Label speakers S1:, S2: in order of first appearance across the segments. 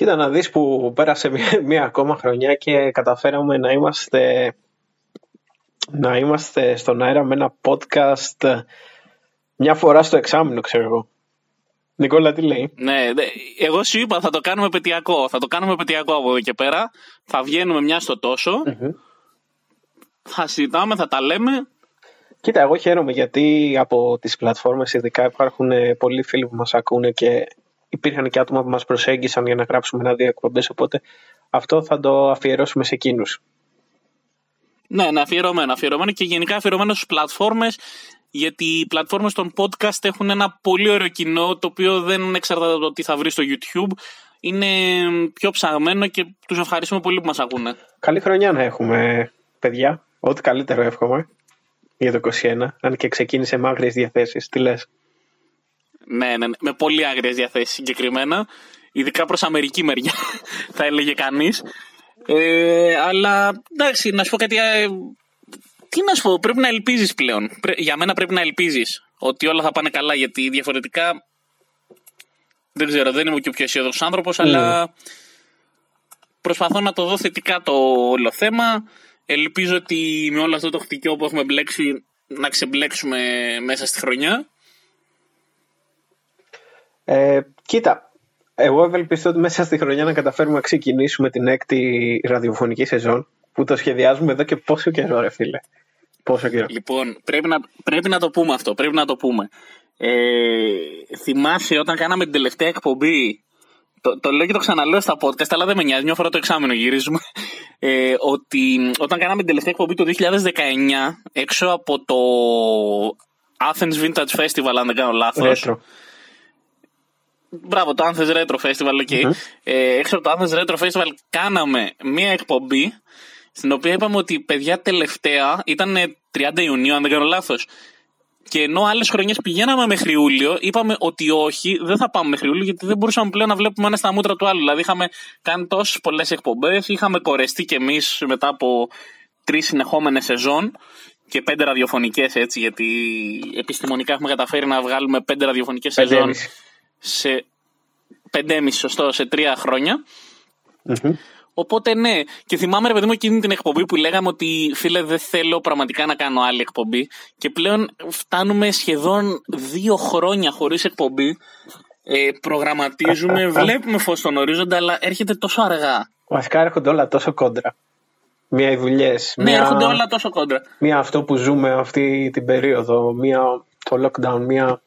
S1: Κοίτα να δεις που πέρασε μία, μία ακόμα χρονιά και καταφέραμε να είμαστε να είμαστε στον αέρα με ένα podcast μια φορά στο εξάμεινο, ξέρω εγώ. Νικόλα, τι λέει;
S2: Ναι, εγώ σου είπα θα το κάνουμε πετειακό. Θα το κάνουμε πετειακό από εδώ και πέρα. Θα βγαίνουμε μια στο τοσο Θα συζητάμε, θα τα λέμε.
S1: Κοίτα, εγώ χαίρομαι γιατί από τις πλατφόρμες ειδικά υπάρχουν πολλοί φίλοι που μας ακούνε και υπήρχαν και άτομα που μας προσέγγισαν για να γράψουμε ένα-δύο εκπομπές, οπότε αυτό θα το αφιερώσουμε σε εκείνους.
S2: Ναι, ναι, αφιερωμένο, αφιερωμένο και γενικά αφιερωμένο στις πλατφόρμες γιατί οι πλατφόρμες των podcast έχουν ένα πολύ ωραίο κοινό το οποίο δεν εξαρτάται από το τι θα βρεις στο YouTube. Είναι πιο ψαγμένο και τους ευχαριστούμε πολύ που μας ακούνε.
S1: Καλή χρονιά να έχουμε, παιδιά. Ό,τι καλύτερο εύχομαι για το 21, αν και ξεκίνησε με άγριες διαθέσεις. Τι λες;
S2: Ναι, ναι, ναι, με πολύ άγριες διαθέσεις συγκεκριμένα. Ειδικά προς Αμερική μεριά, θα έλεγε κανείς. Ε, αλλά εντάξει, να σου πω κάτι. Ε, τι να σου πω, πρέπει να ελπίζεις πλέον. Για μένα πρέπει να ελπίζεις ότι όλα θα πάνε καλά γιατί διαφορετικά. Δεν ξέρω, δεν είμαι και ο πιο αισιόδοξος άνθρωπος, αλλά ναι. προσπαθώ να το δω θετικά το όλο θέμα. Ελπίζω ότι με όλο αυτό το χτυκιό που έχουμε μπλέξει να ξεμπλέξουμε μέσα στη χρονιά.
S1: Ε, κοίτα, εγώ ευελπιστώ ότι μέσα στη χρονιά να καταφέρουμε να ξεκινήσουμε την έκτη ραδιοφωνική σεζόν που το σχεδιάζουμε εδώ και πόσο καιρό, ρε φίλε. Πόσο καιρό.
S2: Λοιπόν, πρέπει να, πρέπει να το πούμε αυτό. Πρέπει να το πούμε. Ε, θυμάσαι όταν κάναμε την τελευταία εκπομπή. Το, το λέω και το ξαναλέω στα podcast, αλλά δεν με νοιάζει. Μια φορά το εξάμεινο γυρίζουμε. Ε, ότι όταν κάναμε την τελευταία εκπομπή το 2019, έξω από το Athens Vintage Festival, αν δεν κάνω λάθος. Μπράβο, το Athens Retro Festival, okay. mm Ε, έξω από το Athens Retro Festival κάναμε μία εκπομπή στην οποία είπαμε ότι παιδιά τελευταία ήταν 30 Ιουνίου, αν δεν κάνω λάθος. Και ενώ άλλες χρονιές πηγαίναμε μέχρι Ιούλιο, είπαμε ότι όχι, δεν θα πάμε μέχρι Ιούλιο, γιατί δεν μπορούσαμε πλέον να βλέπουμε ένα στα μούτρα του άλλου. Δηλαδή, είχαμε κάνει τόσες πολλές εκπομπές, είχαμε κορεστεί κι εμείς μετά από τρεις συνεχόμενες σεζόν και πέντε ραδιοφωνικές έτσι, γιατί επιστημονικά έχουμε καταφέρει να βγάλουμε πέντε ραδιοφωνικές σεζόν σε πεντέμιση, σωστό, σε τρία Οπότε ναι, και θυμάμαι ρε παιδί μου εκείνη την εκπομπή που λέγαμε ότι φίλε δεν θέλω πραγματικά να κάνω άλλη εκπομπή και πλέον φτάνουμε σχεδόν δύο χρόνια χωρίς εκπομπή, ε, προγραμματίζουμε, βλέπουμε φως στον ορίζοντα αλλά έρχεται τόσο αργά.
S1: Βασικά έρχονται όλα τόσο κόντρα. Μία οι δουλειές.
S2: Ναι, μία... έρχονται όλα τόσο κόντρα.
S1: Μία αυτό που ζούμε αυτή την περίοδο, μία το lockdown, μία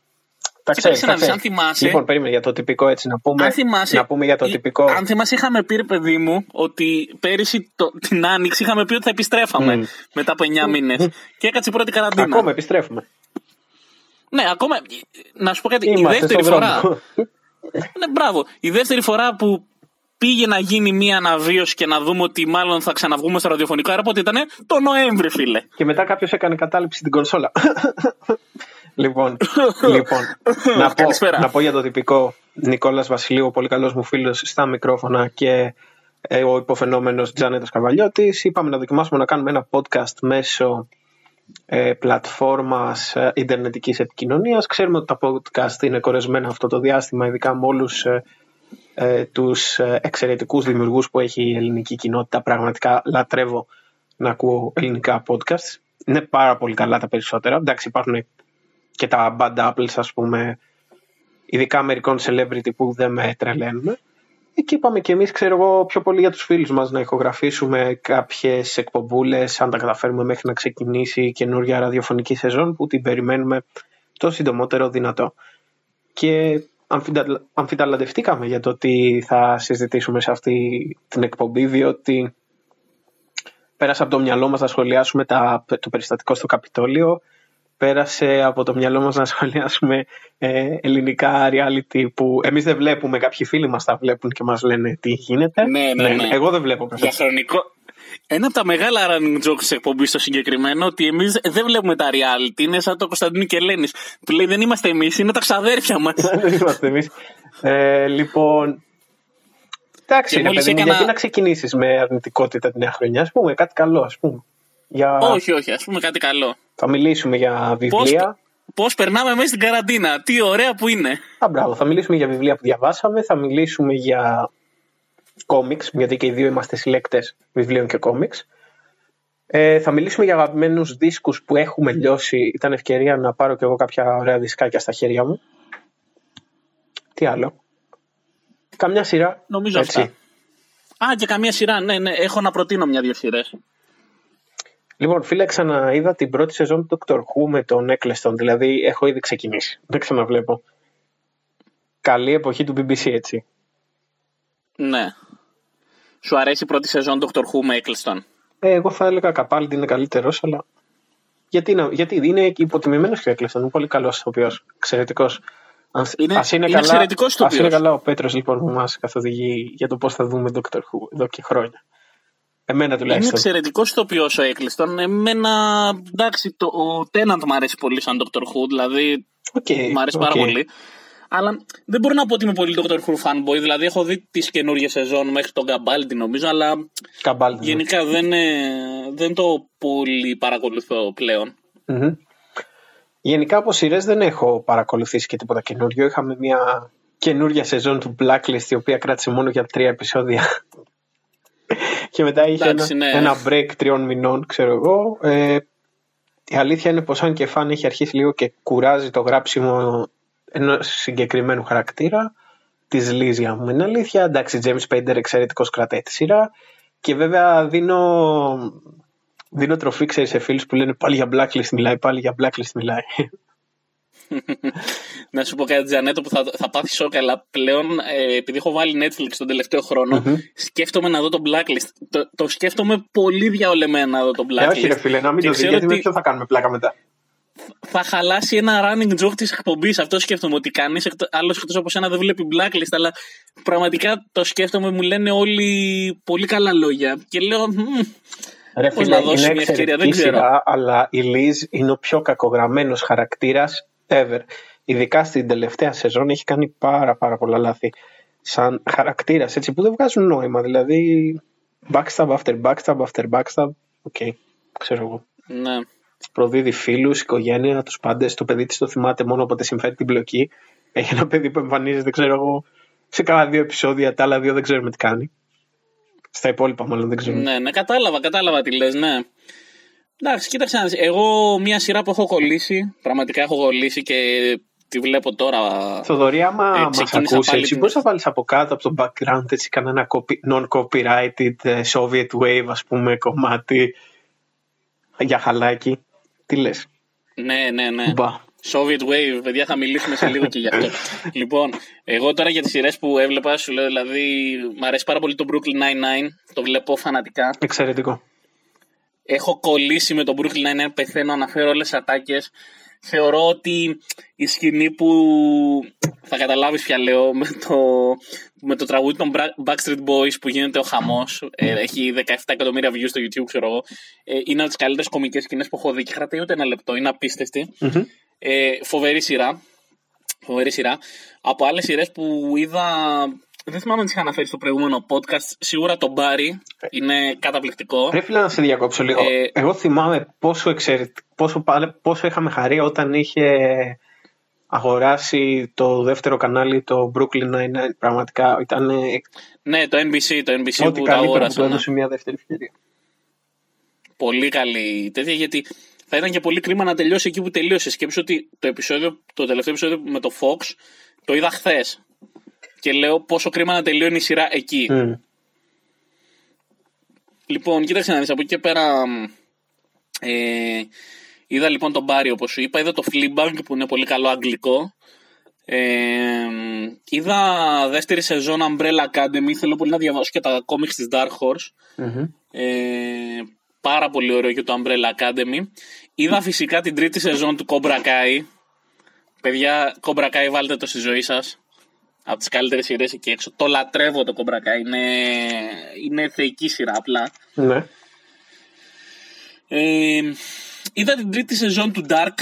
S2: τα ξέρεις. να δεις, αν θυμάσαι.
S1: Λοιπόν, περίμενε για το τυπικό έτσι να πούμε.
S2: Αν θυμάσαι,
S1: να πούμε για το τυπικό.
S2: Αν θυμάσαι, είχαμε πει, παιδί μου, ότι πέρυσι το, την Άνοιξη είχαμε πει ότι θα επιστρέφαμε mm. μετά από 9 μήνες. και έκατσε η πρώτη καραντίνα.
S1: Ακόμα επιστρέφουμε.
S2: Ναι, ακόμα. Να σου πω κάτι. Είμαστε η δεύτερη φορά. ναι, μπράβο. Η δεύτερη φορά που πήγε να γίνει μία αναβίωση και να δούμε ότι μάλλον θα ξαναβγούμε στο ραδιοφωνικό αέρα, πότε ήταν το Νοέμβρη, φίλε.
S1: Και μετά κάποιος έκανε κατάληψη στην κονσόλα. Λοιπόν, λοιπόν να, πω, να πω για το τυπικό Νικόλας Βασιλείου, ο πολύ καλός μου φίλος στα μικρόφωνα και ε, ο υποφαινόμενος Τζάνετος Καβαλιώτης. Είπαμε να δοκιμάσουμε να κάνουμε ένα podcast μέσω ε, πλατφόρμας ε, ιντερνετικής επικοινωνίας. Ξέρουμε ότι τα podcast είναι κορεσμένα αυτό το διάστημα, ειδικά με όλους ε, ε, τους ε, εξαιρετικούς δημιουργούς που έχει η ελληνική κοινότητα. Πραγματικά λατρεύω να ακούω ελληνικά podcast. Είναι πάρα πολύ καλά τα περισσότερα. Εντάξει, υπάρχουν και τα bad apples ας πούμε ειδικά αμερικών celebrity που δεν με τρελαίνουν. Εκεί είπαμε και εμείς ξέρω εγώ πιο πολύ για τους φίλους μας να ηχογραφήσουμε κάποιες εκπομπούλες αν τα καταφέρουμε μέχρι να ξεκινήσει η καινούργια ραδιοφωνική σεζόν που την περιμένουμε το συντομότερο δυνατό. Και αμφιταλαντευτήκαμε για το τι θα συζητήσουμε σε αυτή την εκπομπή διότι πέρασε από το μυαλό μας να σχολιάσουμε τα, το περιστατικό στο Καπιτόλιο πέρασε από το μυαλό μας να σχολιάσουμε ε, ελληνικά reality που εμείς δεν βλέπουμε, κάποιοι φίλοι μας τα βλέπουν και μας λένε τι γίνεται.
S2: Ναι, ναι, ναι. ναι.
S1: Εγώ δεν βλέπω.
S2: Για χρονικό... Ένα από τα μεγάλα running jokes της εκπομπής στο συγκεκριμένο ότι εμείς δεν βλέπουμε τα reality. Είναι σαν το Κωνσταντίνο και Ελένης. Του λέει δεν είμαστε εμείς, είναι τα ξαδέρφια μας.
S1: δεν είμαστε εμείς. Ε, λοιπόν. Εντάξει, ρε παιδί έκανα... γιατί να ξεκινήσεις με αρνητικότητα την νέα χρονιά, ας πούμε, κάτι καλό, ας πούμε.
S2: Για... Όχι, όχι, ας πούμε κάτι καλό.
S1: Θα μιλήσουμε για βιβλία.
S2: Πώς περνάμε μέσα στην καραντίνα. Τι ωραία που είναι.
S1: Α, μπράβο. Θα μιλήσουμε για βιβλία που διαβάσαμε. Θα μιλήσουμε για κόμιξ, γιατί και οι δύο είμαστε συλλέκτες βιβλίων και κόμιξ. Ε, θα μιλήσουμε για αγαπημένους δίσκους που έχουμε λιώσει. Ήταν ευκαιρία να πάρω και εγώ κάποια ωραία δισκάκια στα χέρια μου. Τι άλλο. Καμιά σειρά.
S2: Νομίζω έτσι. αυτά. Α, και καμία σειρά. Ναι, ναι. Έχω να προτείνω μια-δύο σειρές.
S1: Λοιπόν, φίλε, ξαναείδα την πρώτη σεζόν του Doctor Who με τον Eccleston. Δηλαδή, έχω ήδη ξεκινήσει. Δεν ξαναβλέπω. Καλή εποχή του BBC, έτσι.
S2: Ναι. Σου αρέσει η πρώτη σεζόν Doctor Who με Eccleston;
S1: Ε, εγώ θα έλεγα Καπάλντι είναι καλύτερος, αλλά. Γιατί, να, γιατί είναι υποτιμημένος και ο Eccleston. Είναι πολύ καλός ηθοποιός. Εξαιρετικός.
S2: Είναι, ας είναι, είναι καλά,
S1: Ας είναι καλά ο Πέτρος λοιπόν που μας καθοδηγεί για το πώς θα δούμε Doctor Who εδώ και χρόνια. Εμένα τουλάχιστον.
S2: Είναι εξαιρετικό ηθοποιός ο Eccleston. Εμένα, εντάξει, το, ο Τέναντ μου αρέσει πολύ σαν Doctor Who, δηλαδή okay, μου αρέσει okay. πάρα πολύ. Αλλά δεν μπορώ να πω ότι είμαι πολύ Doctor Who fanboy. Δηλαδή, έχω δει τις καινούργιες σεζόν μέχρι τον Καμπάλτι, νομίζω, αλλά
S1: Καμπάλτι,
S2: γενικά δεν, δεν το πολύ παρακολουθώ πλέον.
S1: Mm-hmm. Γενικά από σειρές δεν έχω παρακολουθήσει και τίποτα καινούριο. Είχαμε μια καινούργια σεζόν του Blacklist η οποία κράτησε μόνο για τρία επεισόδια. Και μετά είχε ένα, ναι. ένα break τριών μηνών, ξέρω εγώ. Ε, η αλήθεια είναι πως αν και φαν έχει αρχίσει λίγο και κουράζει το γράψιμο ενός συγκεκριμένου χαρακτήρα της Λίζια μου. Είναι αλήθεια. Εντάξει, James Spader εξαιρετικός κρατάει της σειρά. Και βέβαια δίνω, δίνω τροφή ξέρεις, σε φίλους που λένε πάλι για blacklist μιλάει, πάλι για blacklist μιλάει.
S2: Να σου πω κάτι, Τζανέτο, που θα, θα πάθεις σοκ, αλλά πλέον ε, επειδή έχω βάλει Netflix τον τελευταίο σκέφτομαι να δω το Blacklist. Το, το σκέφτομαι πολύ διαολεμένα να δω το Blacklist. Ε,
S1: όχι, ρε φίλε, να μην το δεις, γιατί ότι... ποιο θα κάνουμε πλάκα μετά
S2: θα χαλάσει ένα running joke της εκπομπής. Αυτό σκέφτομαι ότι κανείς άλλος εκτός από σένα δεν βλέπει blacklist. Αλλά πραγματικά το σκέφτομαι, μου λένε όλοι πολύ καλά λόγια. Και λέω.
S1: Ρε φίλε, είναι μια ευκαιρία, δεν ξέρω. Σειρά, αλλά η Λίζ είναι ο πιο κακογραμμένος χαρακτήρας ever. Ειδικά στην τελευταία σεζόν έχει κάνει πάρα πάρα πολλά λάθη. Σαν χαρακτήρας έτσι που δεν βγάζουν νόημα. Δηλαδή, backstab after backstab after backstab. OK, okay, ξέρω εγώ.
S2: Ναι
S1: προδίδει φίλους, οικογένεια, τους πάντες. Το παιδί της το θυμάται μόνο όποτε συμφέρει την πλοκή. Έχει ένα παιδί που εμφανίζεται, ξέρω εγώ, σε κάνα δύο επεισόδια, τα άλλα δύο δεν ξέρουμε τι κάνει. Στα υπόλοιπα, μάλλον δεν ξέρουμε.
S2: Ναι, ναι, κατάλαβα, κατάλαβα τι λες, ναι. Εντάξει, κοίταξε να Εγώ μια σειρά που έχω κολλήσει, πραγματικά έχω κολλήσει και τη βλέπω τώρα.
S1: Θοδωρή, άμα ε, μας ακούσεις έτσι, μπορείς να βάλεις από κάτω από το background έτσι κανένα non-copyrighted ε, Soviet wave, ας πούμε, κομμάτι για χαλάκι. Τι λες;
S2: Ναι, ναι, ναι. Μπα. Soviet Wave, παιδιά, θα μιλήσουμε σε λίγο και γι' αυτό. λοιπόν, εγώ τώρα για τις σειρές που έβλεπα, σου λέω δηλαδή, μου αρέσει πάρα πολύ το Brooklyn Nine-Nine. Το βλέπω φανατικά.
S1: Εξαιρετικό.
S2: Έχω κολλήσει με το Brooklyn Nine-Nine, πεθαίνω, αναφέρω όλες τις ατάκες. Θεωρώ ότι η σκηνή που θα καταλάβεις πια λέω με το, με το τραγούδι των Backstreet Boys που γίνεται ο χαμός ε, έχει 17 εκατομμύρια views στο YouTube ξέρω εγώ ε, είναι από τις καλύτερες κομικές σκηνές που έχω δει και κρατάει ούτε ένα λεπτό είναι ε, φοβερή σειρά φοβερή σειρά. Από άλλες σειρές που είδα δεν θυμάμαι αν τις είχα αναφέρει στο προηγούμενο podcast. Σίγουρα το Μπάρι είναι καταπληκτικό.
S1: Πρέπει να σε διακόψω λίγο. Ε, Εγώ θυμάμαι πόσο, εξαιρετ... πόσο, πόσο είχαμε χαρεί όταν είχε αγοράσει το δεύτερο κανάλι, το Brooklyn Nine-Nine. Πραγματικά ήταν.
S2: Ναι, το NBC, το NBC
S1: Ό,τι
S2: που το
S1: αγόρασε. Που ναι. έδωσε μια δεύτερη ευκαιρία.
S2: Πολύ καλή τέτοια γιατί θα ήταν και πολύ κρίμα να τελειώσει εκεί που τελείωσε. Σκέψω ότι το, επεισόδιο, το τελευταίο επεισόδιο με το Fox το είδα χθες και λέω πόσο κρίμα να τελειώνει η σειρά εκεί. Mm. Λοιπόν, κοίταξε να δεις, από εκεί και πέρα ε, είδα λοιπόν τον Μπάρι όπως σου είπα, είδα το Fleabag που είναι πολύ καλό αγγλικό. Ε, είδα δεύτερη σεζόν Umbrella Academy, θέλω πολύ να διαβάσω και τα κόμιξ της Dark Horse. Mm-hmm. Ε, πάρα πολύ ωραίο και το Umbrella Academy. Είδα φυσικά την τρίτη σεζόν του Cobra Kai. Παιδιά, Cobra Kai βάλτε το στη ζωή σας από τις καλύτερες σειρές εκεί έξω. Το λατρεύω το κομπρακά. Είναι, είναι θεϊκή σειρά απλά.
S1: Ναι.
S2: Ε, είδα την τρίτη σεζόν του Dark.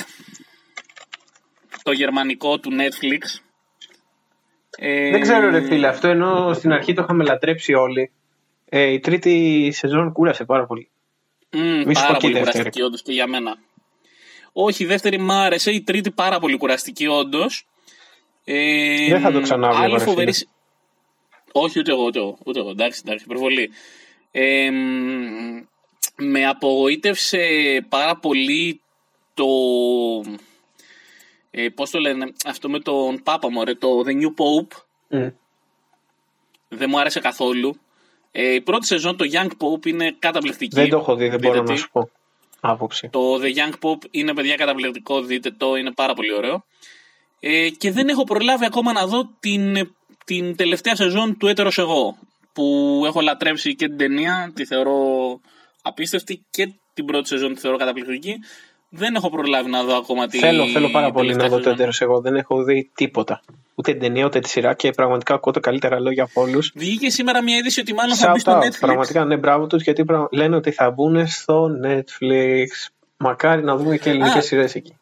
S2: Το γερμανικό του Netflix.
S1: Ε, Δεν ξέρω ρε φίλε, αυτό ενώ στην αρχή το είχαμε λατρέψει όλοι. Ε, η τρίτη σεζόν κούρασε πάρα πολύ.
S2: Mm, Μη πάρα πολύ κουραστική όντως και για μένα. Όχι, η δεύτερη μ' άρεσε. Η τρίτη πάρα πολύ κουραστική όντως.
S1: Ε, Δεν θα το ξανά
S2: Άλλη φοβερή... Όχι, ούτε εγώ, ούτε εγώ. Ούτε εγώ. Εντάξει, εντάξει, υπερβολή. Ε, με απογοήτευσε πάρα πολύ το. Ε, πώς το λένε, αυτό με τον Πάπα μου, το The New Pope. Mm. Δεν μου άρεσε καθόλου. Ε, η πρώτη σεζόν το Young Pope είναι καταπληκτική.
S1: Δεν το έχω δει, δεν μπορώ να σου πω. Άποψη.
S2: Το The Young Pope είναι παιδιά καταπληκτικό, δείτε το, είναι πάρα πολύ ωραίο. Ε, και δεν έχω προλάβει ακόμα να δω την, την τελευταία σεζόν του Έτερος Εγώ. Που έχω λατρέψει και την ταινία, τη θεωρώ απίστευτη και την πρώτη σεζόν τη θεωρώ καταπληκτική. Δεν έχω προλάβει να δω ακόμα τη.
S1: Θέλω, θέλω πάρα πολύ να δω το Έτερος εγώ. Δεν έχω δει τίποτα. Ούτε την ταινία ούτε τη σειρά και πραγματικά ακούω τα καλύτερα λόγια από όλους.
S2: Βγήκε σήμερα μια είδηση ότι μάλλον θα μπει στο Netflix.
S1: Πραγματικά ναι, μπράβο τους γιατί λένε ότι θα μπουν στο Netflix. Μακάρι να δούμε και ελληνικέ σειρές εκεί.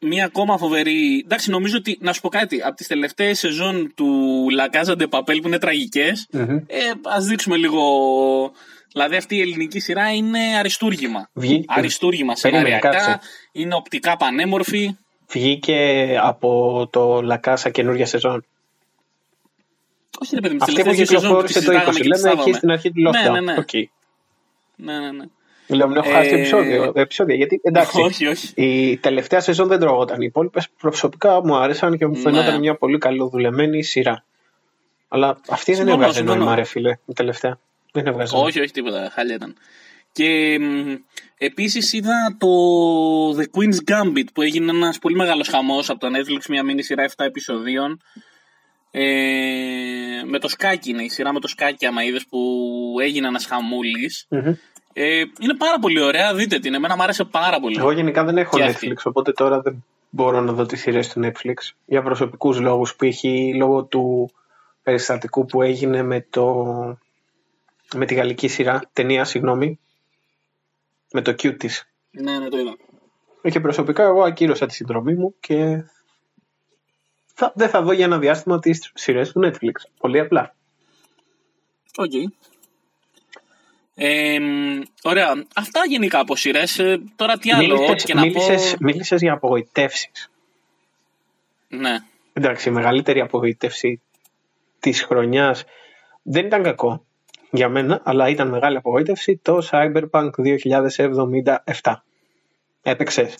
S2: Μία ακόμα φοβερή. Εντάξει, νομίζω ότι να σου πω κάτι. Από τις τελευταίες σεζόν του La Casa de Papel που είναι τραγικές, mm-hmm. ε, ας δείξουμε λίγο Δηλαδή αυτή η ελληνική σειρά είναι αριστούργημα. Βγή... Αριστούργημα σενάριακά, είναι οπτικά πανέμορφη.
S1: Βγήκε από το Λακάσα καινούργια σεζόν.
S2: Όχι ρε παιδί μου,
S1: αυτή που κυκλοφόρησε το 20, λέμε εκεί στην αρχή του lockdown. Ναι, ναι, ναι. Okay.
S2: ναι, ναι, ναι.
S1: Λέω, μην έχω χάσει επεισόδιο, επεισόδια. Γιατί εντάξει,
S2: όχι, όχι.
S1: η τελευταία σεζόν δεν τρώγονταν. Οι υπόλοιπες προσωπικά μου άρεσαν και μου ναι. φαινόταν μια πολύ καλοδουλεμένη σειρά. Αλλά αυτή δεν έβγαζε νόημα, ρε φίλε, η τελευταία. Δεν έβγαζε.
S2: Όχι, όχι τίποτα. Χάλια ήταν. Και επίσης είδα το The Queen's Gambit που έγινε ένας πολύ μεγάλος χαμός από το Netflix, μια μήνυ σειρά 7 επεισοδίων. Ε, με το σκάκι είναι η σειρά με το σκάκι άμα είδες που έγινε ένας χαμούλης. Ε, είναι πάρα πολύ ωραία, δείτε την. Εμένα μου άρεσε πάρα πολύ.
S1: Εγώ γενικά δεν έχω Netflix, οπότε τώρα δεν μπορώ να δω τις σειρές του Netflix. Για προσωπικούς λόγους, π.χ. λόγω του περιστατικού που έγινε με το με τη γαλλική σειρά, ταινία, συγγνώμη, με το Q της.
S2: Ναι, ναι, το είδα.
S1: Και προσωπικά εγώ ακύρωσα τη συνδρομή μου και θα, δεν θα δω για ένα διάστημα τις σειρές του Netflix. Πολύ απλά.
S2: OK. Okay. Ε, ωραία. Αυτά γενικά από σειρές. Ε, τώρα τι άλλο. Μίλησες, και να
S1: μίλησες, πω... μίλησες για απογοητεύσεις.
S2: Ναι.
S1: Εντάξει, η μεγαλύτερη απογοήτευση της χρονιάς δεν ήταν κακό για μένα, αλλά ήταν μεγάλη απογοήτευση το Cyberpunk 2077. Έπαιξες;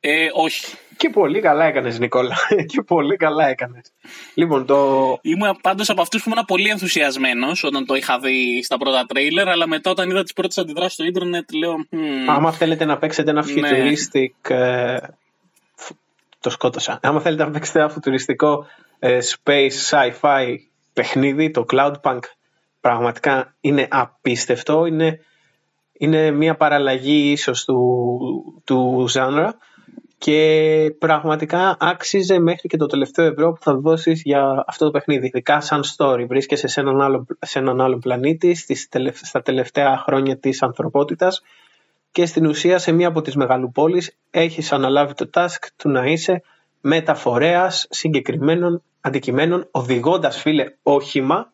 S2: Ε, όχι.
S1: Και πολύ καλά έκανες Νικόλα. και πολύ καλά έκανες. Λοιπόν, το...
S2: Ήμουν πάντως από αυτούς που ήμουν πολύ ενθουσιασμένος όταν το είχα δει στα πρώτα τρέιλερ, αλλά μετά όταν είδα τις πρώτες αντιδράσεις στο ίντερνετ λέω...
S1: Άμα θέλετε να παίξετε ένα ναι. futuristic... Ε, το σκότωσα. Άμα θέλετε να παίξετε ένα φουτουριστικό ε, space sci-fi παιχνίδι, το Cloudpunk πραγματικά είναι απίστευτο. Είναι, είναι μια παραλλαγή ίσως του, του genre και πραγματικά άξιζε μέχρι και το τελευταίο ευρώ που θα δώσεις για αυτό το παιχνίδι. Ειδικά σαν story. Βρίσκεσαι σε έναν άλλο, σε έναν άλλο πλανήτη στις, στα τελευταία χρόνια της ανθρωπότητας και στην ουσία σε μία από τις μεγαλοπόλεις έχεις αναλάβει το task του να είσαι μεταφορέας συγκεκριμένων αντικειμένων οδηγώντας φίλε όχημα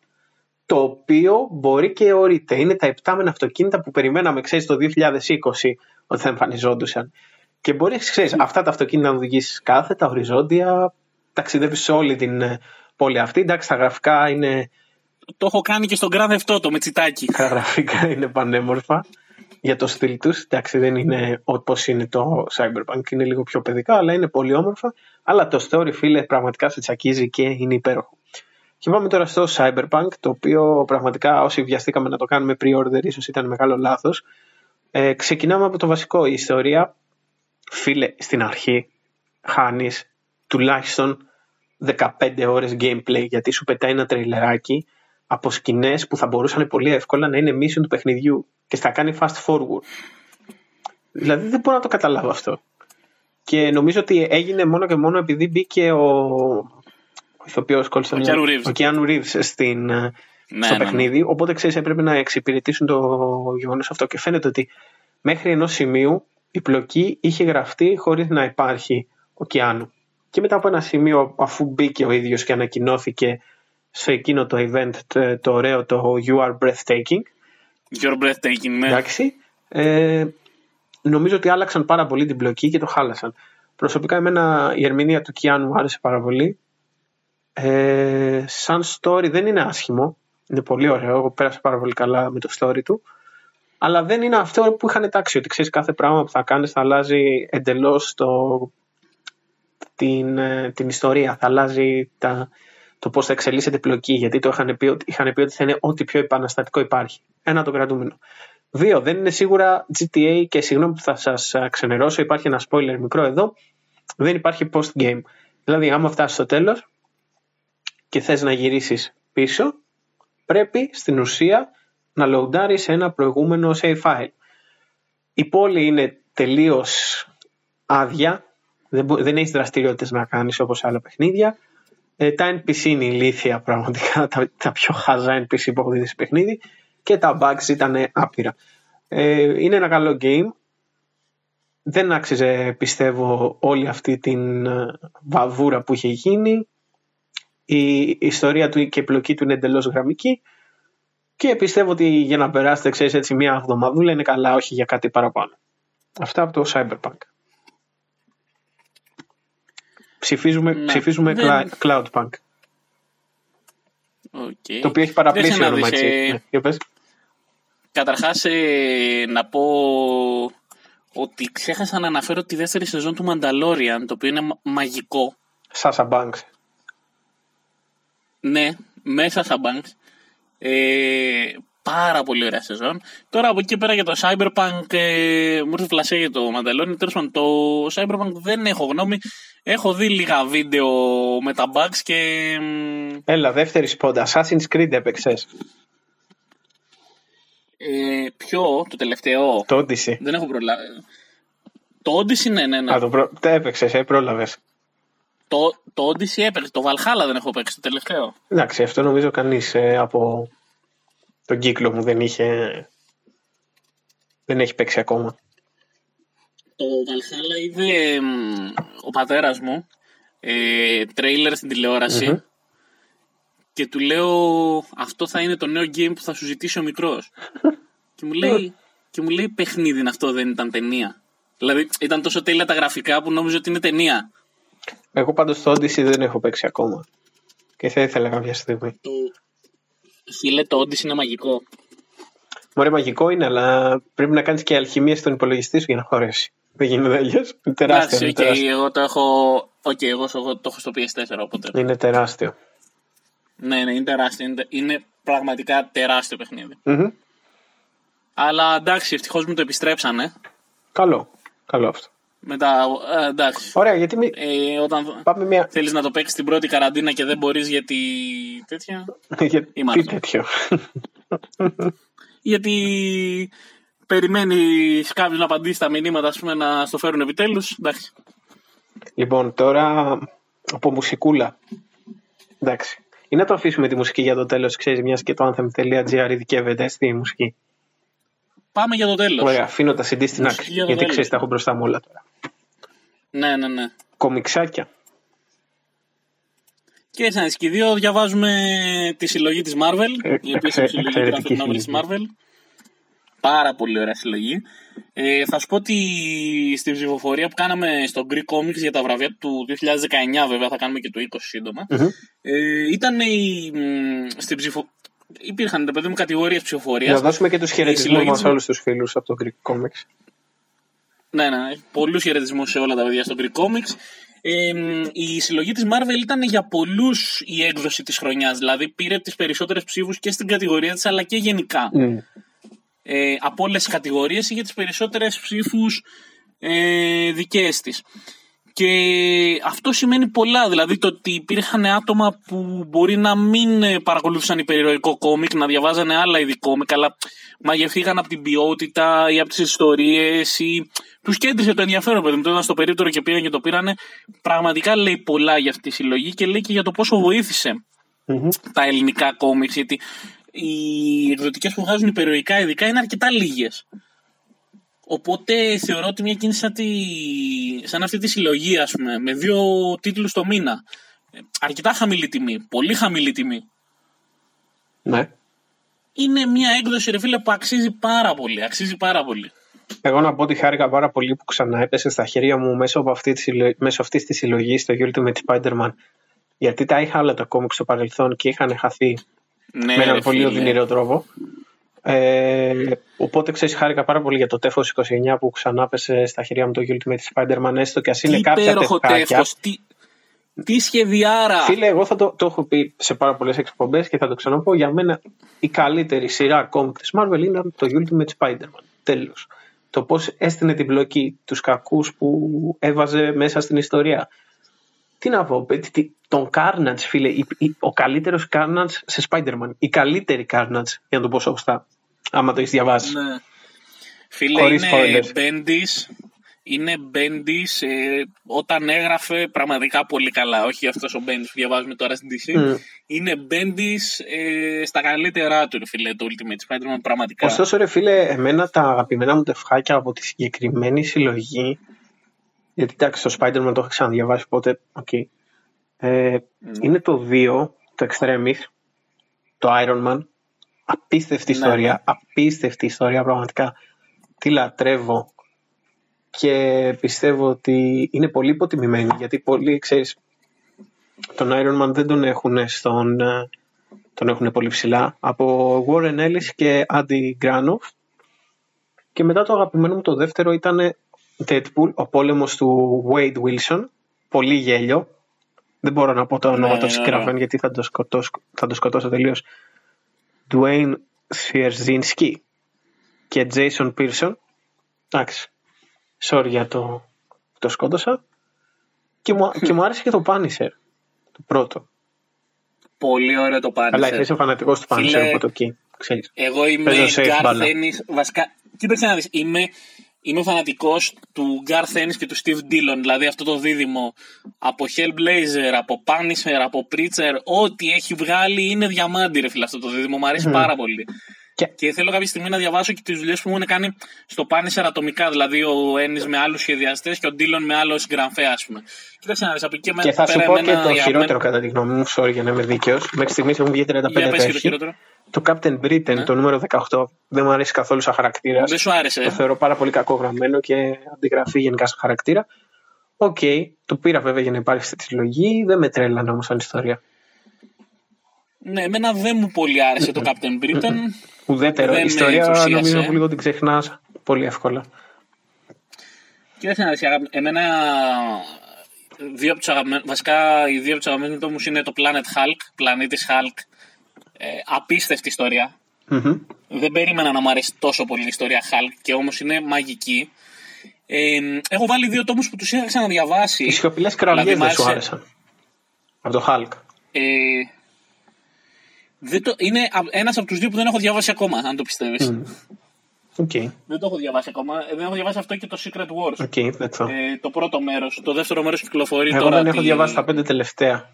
S1: το οποίο μπορεί και ορείται. Είναι τα επτάμενα αυτοκίνητα που περιμέναμε, ξέρεις, το 2020 ότι θα εμφανιζόντουσαν. Και μπορείς, ξέρεις, αυτά τα αυτοκίνητα να οδηγήσεις κάθετα, οριζόντια, ταξιδεύεις σε όλη την ε, πόλη αυτή. Εντάξει, τα γραφικά είναι.
S2: Το έχω κάνει και στον Grand Theft το με τσιτάκι.
S1: Τα γραφικά είναι πανέμορφα για το στυλ τους. Εντάξει, δεν είναι όπω είναι το Cyberpunk, είναι λίγο πιο παιδικά, αλλά είναι πολύ όμορφα. Αλλά το story, φίλε, πραγματικά σε τσακίζει και είναι υπέροχο. Και πάμε τώρα στο Cyberpunk, το οποίο πραγματικά όσοι βιαστήκαμε να το κάνουμε pre-order ίσως ήταν μεγάλο λάθος. Ε, ξεκινάμε από το βασικό. Η ιστορία, φίλε, στην αρχή χάνεις τουλάχιστον 15 ώρες gameplay γιατί σου πετάει ένα τριλεράκι από σκηνές που θα μπορούσαν πολύ εύκολα να είναι mission του παιχνιδιού και στα κάνει fast forward. Δηλαδή δεν μπορώ να το καταλάβω αυτό. Και νομίζω ότι έγινε μόνο και μόνο επειδή μπήκε ο ηθοποιός κόλλησε ο,
S2: ο
S1: Κιάνου Ρίβ στην, ε, ναι, στο ναι, παιχνίδι. Ναι. Οπότε ξέρεις, έπρεπε να εξυπηρετήσουν το γεγονός αυτό. Και φαίνεται ότι μέχρι ενός σημείου η πλοκή είχε γραφτεί χωρίς να υπάρχει ο Κιάνου. Και μετά από ένα σημείο, αφού μπήκε ο ίδιος και ανακοινώθηκε σε εκείνο το event το, το ωραίο το You are breathtaking.
S2: You are breathtaking, ναι.
S1: Εντάξει. Ε, νομίζω ότι άλλαξαν πάρα πολύ την πλοκή και το χάλασαν. Προσωπικά εμένα η ερμηνεία του Κιάνου μου άρεσε πάρα πολύ Ε, σαν story δεν είναι άσχημο. Είναι πολύ ωραίο. Εγώ πέρασα πάρα πολύ καλά με το story του. Αλλά δεν είναι αυτό που είχαν τάξει. Ότι ξέρεις κάθε πράγμα που θα κάνεις θα αλλάζει εντελώς την, ε, την ιστορία. Θα αλλάζει τα, το πώς θα εξελίσσεται η πλοκή. Γιατί το είχαν πει, είχαν πει ότι θα είναι ό,τι πιο επαναστατικό υπάρχει. Ένα το κρατούμενο. Δύο, δεν είναι σίγουρα GTA και συγγνώμη που θα σας ξενερώσω, υπάρχει ένα spoiler μικρό εδώ. Δεν υπάρχει post game. Δηλαδή, άμα φτάσεις στο τέλος και θες να γυρίσεις πίσω, πρέπει στην ουσία να λοουντάρεις ένα προηγούμενο save file. Η πόλη είναι τελείως άδεια, δεν, δεν έχεις δραστηριότητες να κάνεις όπως άλλα παιχνίδια. Ε, τα NPC είναι ηλίθια πραγματικά, τα, τα πιο χαζά NPC που έχω δει σε παιχνίδι και τα bugs ήταν άπειρα. Ε, είναι ένα καλό game. Δεν άξιζε πιστεύω όλη αυτή την ε, βαβούρα που είχε γίνει. Η ιστορία του και η πλοκή του είναι εντελώς γραμμική. Και πιστεύω ότι για να περάσετε, ξέρεις, έτσι μία εβδομαδούλα είναι καλά, όχι για κάτι παραπάνω. Αυτά από το Cyberpunk. Ψηφίζουμε, ναι. ψηφίζουμε δεν... Cloudpunk.
S2: Okay.
S1: Το οποίο έχει παραπλήσει όνομα, έτσι. Ε... Ναι,
S2: Καταρχάς, ε, να πω ότι ξέχασα να αναφέρω τη δεύτερη σεζόν του Mandalorian, το οποίο είναι μαγικό.
S1: Σάσα Banks.
S2: Ναι, μέσα Σάσα Banks. Ε, πάρα πολύ ωραία σεζόν. Τώρα από εκεί πέρα για το Cyberpunk ε, μου ήρθε φλασέ για το Mandalorian. Τέλος πάντων, το Cyberpunk δεν έχω γνώμη. Έχω δει λίγα βίντεο με τα bugs και.
S1: Έλα, δεύτερη σπόντα. Assassin's Creed έπαιξες.
S2: Ε, ποιο, το τελευταίο;
S1: Το Odyssey.
S2: Δεν έχω προλάβει. Το Odyssey, ναι, ναι. ναι.
S1: Α, το, προ... το έπαιξες, ε, πρόλαβες.
S2: Το, το Odyssey έπαιξε. Το Valhalla δεν έχω παίξει το τελευταίο.
S1: Εντάξει, αυτό νομίζω κανείς ε, από τον κύκλο μου δεν είχε. Δεν έχει παίξει ακόμα.
S2: Το Valhalla είδε ο πατέρας μου ε, τρέιλερ στην τηλεοραση και του λέω αυτό θα είναι το νέο game που θα σου ζητήσει ο μικρός. και, μου λέει, και μου λέει παιχνίδι είναι αυτό δεν ήταν ταινία. Δηλαδή ήταν τόσο τέλεια τα γραφικά που νόμιζα ότι είναι ταινία.
S1: Εγώ πάντως το Odyssey δεν έχω παίξει ακόμα. Και θα ήθελα κάποια στιγμή.
S2: Το... Φίλε, το Odyssey είναι μαγικό.
S1: Μωρέ, μαγικό είναι, αλλά πρέπει να κάνεις και αλχημία στον υπολογιστή σου για να χωρέσει. Δεν γίνεται αλλιώς. Είναι τεράστιο.
S2: Εντάξει, okay, εγώ το έχω. OK, okay, εγώ το έχω στο PS4 οπότε.
S1: Είναι τεράστιο.
S2: Ναι, ναι, είναι τεράστιο. Είναι, είναι πραγματικά τεράστιο παιχνίδι. Αλλά εντάξει, ευτυχώς μου το επιστρέψανε.
S1: Καλό. Καλό αυτό.
S2: Μετά, ε, εντάξει.
S1: Ωραία, γιατί μη...
S2: ε, όταν
S1: Πάμε μια...
S2: θέλεις να το παίξεις την πρώτη καραντίνα και δεν μπορείς γιατί τέτοια.
S1: γιατί τέτοιο.
S2: γιατί περιμένει κάποιος να απαντήσει τα μηνύματα, ας πούμε, να στο φέρουν επιτέλους. Εντάξει.
S1: Λοιπόν, τώρα από μουσικούλα. Εντάξει. Ή να το αφήσουμε τη μουσική για το τέλος, ξέρεις, μιας και το anthem.gr ειδικεύεται στη μουσική.
S2: Πάμε για το τέλος.
S1: Ωραία, αφήνω τα CD στην άκρη. Για γιατί ξέρεις, τα έχω μπροστά μου όλα τώρα.
S2: Ναι, ναι, ναι.
S1: Κομιξάκια.
S2: Και έτσι να και δύο διαβάζουμε τη συλλογή της Marvel, ε, η οποία είναι η συλλογή του της Marvel. Πάρα πολύ ωραία συλλογή. Ε, θα σου πω ότι στην ψηφοφορία που κάναμε στο Greek Comics για τα βραβεία του 2019, βέβαια θα κάνουμε και το 20 σύντομα, mm-hmm. ε, ήταν η, στην ψηφο... Υπήρχαν παιδί μου κατηγορίες ψηφοφορίας.
S1: Να δώσουμε και τους χαιρετισμούς μας όλους τους φίλους από το Greek Comics.
S2: Ναι, ναι. Πολλούς χαιρετισμούς σε όλα τα παιδιά στο Greek Comics. Ε, η συλλογή της Marvel ήταν για πολλούς η έκδοση της χρονιάς, δηλαδή πήρε τις περισσότερες ψήφους και στην κατηγορία της αλλά και γενικά. Mm. Ε, από όλες τις κατηγορίες είχε τις περισσότερες ψήφους ε, δικές της. Και αυτό σημαίνει πολλά. Δηλαδή το ότι υπήρχαν άτομα που μπορεί να μην ε, παρακολούθησαν υπερηρωικό κόμικ, να διαβάζανε άλλα είδη κόμικ, αλλά μαγευθήκαν από την ποιότητα ή από τις ιστορίες ή τους κέντρισε το ενδιαφέρον, παιδί μου. Το στο περίπτωρο και πήγαν και το πήρανε. Πραγματικά λέει πολλά για αυτή τη συλλογή και λέει και για το πόσο τα ελληνικά κόμικς. Γιατί οι εκδοτικές που βγάζουν υπερηρωικά ειδικά είναι αρκετά λίγες. Οπότε θεωρώ ότι μια κίνηση σαν, τη, σαν αυτή τη συλλογή, ας πούμε, με δύο τίτλους το μήνα, αρκετά χαμηλή τιμή, πολύ χαμηλή τιμή.
S1: Ναι.
S2: Είναι μια έκδοση, ρε φίλε, που αξίζει πάρα πολύ, αξίζει πάρα πολύ.
S1: Εγώ να πω ότι χάρηκα πάρα πολύ που ξανά έπεσε στα χέρια μου μέσω, από αυτή, τη, μέσω αυτής της συλλογής το Ultimate Spider-Man Γιατί τα είχα όλα τα κόμικ στο παρελθόν και είχαν χαθεί ναι, με έναν πολύ οδυνηρό τρόπο. Ε, οπότε ξέρεις, χάρηκα πάρα πολύ για το τέφος 29 που ξανά πέσε στα χέρια μου το Ultimate Spider-Man, έστω και ας είναι κάποια τεφκάκια.
S2: Τι, τι σχεδιάρα!
S1: Φίλε, εγώ θα το, το έχω πει σε πάρα πολλές εκπομπές και θα το ξαναπώ. Για μένα η καλύτερη σειρά κόμικ της Marvel είναι το Ultimate Spider-Man. Τέλος. Το πώς έστεινε την μπλοκή, τους κακούς που έβαζε μέσα στην ιστορία. Τι να πω, τον Carnage, φίλε, ο καλύτερος Carnage σε Spider-Man. Η καλύτερη Carnage, για να το πω σωστά άμα το έχεις διαβάσει. Ναι.
S2: Φίλε, είναι Bendis, είναι Bendis ε, όταν έγραφε πραγματικά πολύ καλά. Όχι αυτός ο Bendis που διαβάζουμε τώρα στην DC. Mm. Είναι Bendis ε, στα καλύτερά του, φίλε, το Ultimate Spider-Man, πραγματικά.
S1: Ωστόσο, ρε φίλε, εμένα τα αγαπημένα μου τεφχάκια από τη συγκεκριμένη συλλογή, γιατί εντάξει, το Spider-Man το έχω ξαναδιαβάσει, οπότε, okay, ε, mm. είναι το 2, το Extremis, το Iron Man, Απίστευτη ναι, ιστορία, ναι. απίστευτη ιστορία πραγματικά. Τι λατρεύω και πιστεύω ότι είναι πολύ υποτιμημένη γιατί πολλοί, ξέρεις, τον Iron Man δεν τον έχουν στον, ε, τον έχουν πολύ ψηλά από Warren Ellis και Andy Granoff και μετά το αγαπημένο μου το δεύτερο ήταν Deadpool, ο πόλεμος του Wade Wilson πολύ γέλιο δεν μπορώ να πω το όνομα ναι, του συγγραφέν γιατί θα το σκοτώσω, θα το σκοτώσω τελείως Dwayne Sierzinski και Jason Pearson. Εντάξει, sorry για το, το σκότωσα. Και μου, και μου άρεσε και το Punisher, το πρώτο.
S2: Πολύ ωραίο το Punisher.
S1: Αλλά είσαι φανατικός του Punisher, Φίλε, οπότε εκεί, ξέρεις.
S2: Εγώ είμαι Garth Ennis, βασικά, κοίταξε να δεις, είμαι είμαι φανατικός του Garth Ennis και του Steve Dillon. Δηλαδή αυτό το δίδυμο από Hellblazer, από Punisher, από Preacher, ό,τι έχει βγάλει είναι διαμάντι, ρε φίλε, αυτό το δίδυμο. Μου αρέσει πάρα πολύ. Και... και... θέλω κάποια στιγμή να διαβάσω και τις δουλειές που μου έχουν κάνει στο Punisher ατομικά. Δηλαδή ο Ennis με άλλους σχεδιαστές και ο Dillon με άλλο συγγραφέα, ας πούμε. Κοίταξε να δεις από εκεί
S1: και, και θα σου πω και το χειρότερο κατά τη γνώμη μου, sorry για να είμαι δίκαιος. Μέχρι στιγμής έχουν βγει 35 το Captain Britain, ναι. το νούμερο 18, δεν μου αρέσει καθόλου σαν χαρακτήρας.
S2: Δεν σου άρεσε.
S1: Το θεωρώ πάρα πολύ κακό γραμμένο και αντιγραφή γενικά σαν χαρακτήρα. Οκέι, το πήρα βέβαια για να υπάρχει στη συλλογή, δεν με τρέλανε όμως σαν ιστορία.
S2: Ναι, εμένα δεν μου πολύ άρεσε το Captain Britain.
S1: Ουδέτερο. Η ιστορία νομίζω που λίγο την ξεχνάς πολύ εύκολα.
S2: Κοίταξε να δεις, εμένα δύο από βασικά οι δύο από τους αγαπημένους μου είναι το Planet Hulk, πλανήτης Hulk ε, απίστευτη Δεν περίμενα να μου αρέσει τόσο πολύ η ιστορία Hulk και όμως είναι μαγική. Ε, έχω βάλει δύο τόμους που τους είχα ξαναδιαβάσει.
S1: Οι σιωπηλές κραυγές δηλαδή, δεν σου άρεσαν. Από το Hulk.
S2: Ε, δεν το, είναι ένας από τους δύο που δεν έχω διαβάσει ακόμα, αν το πιστεύεις. Mm.
S1: Okay.
S2: Δεν το έχω διαβάσει ακόμα. Ε, δεν έχω διαβάσει αυτό και το Secret Wars.
S1: Okay, that's
S2: ε, το πρώτο μέρος. Το δεύτερο μέρος κυκλοφορεί
S1: Εγώ
S2: τώρα.
S1: δεν έχω διαβάσει τα πέντε τελευταία.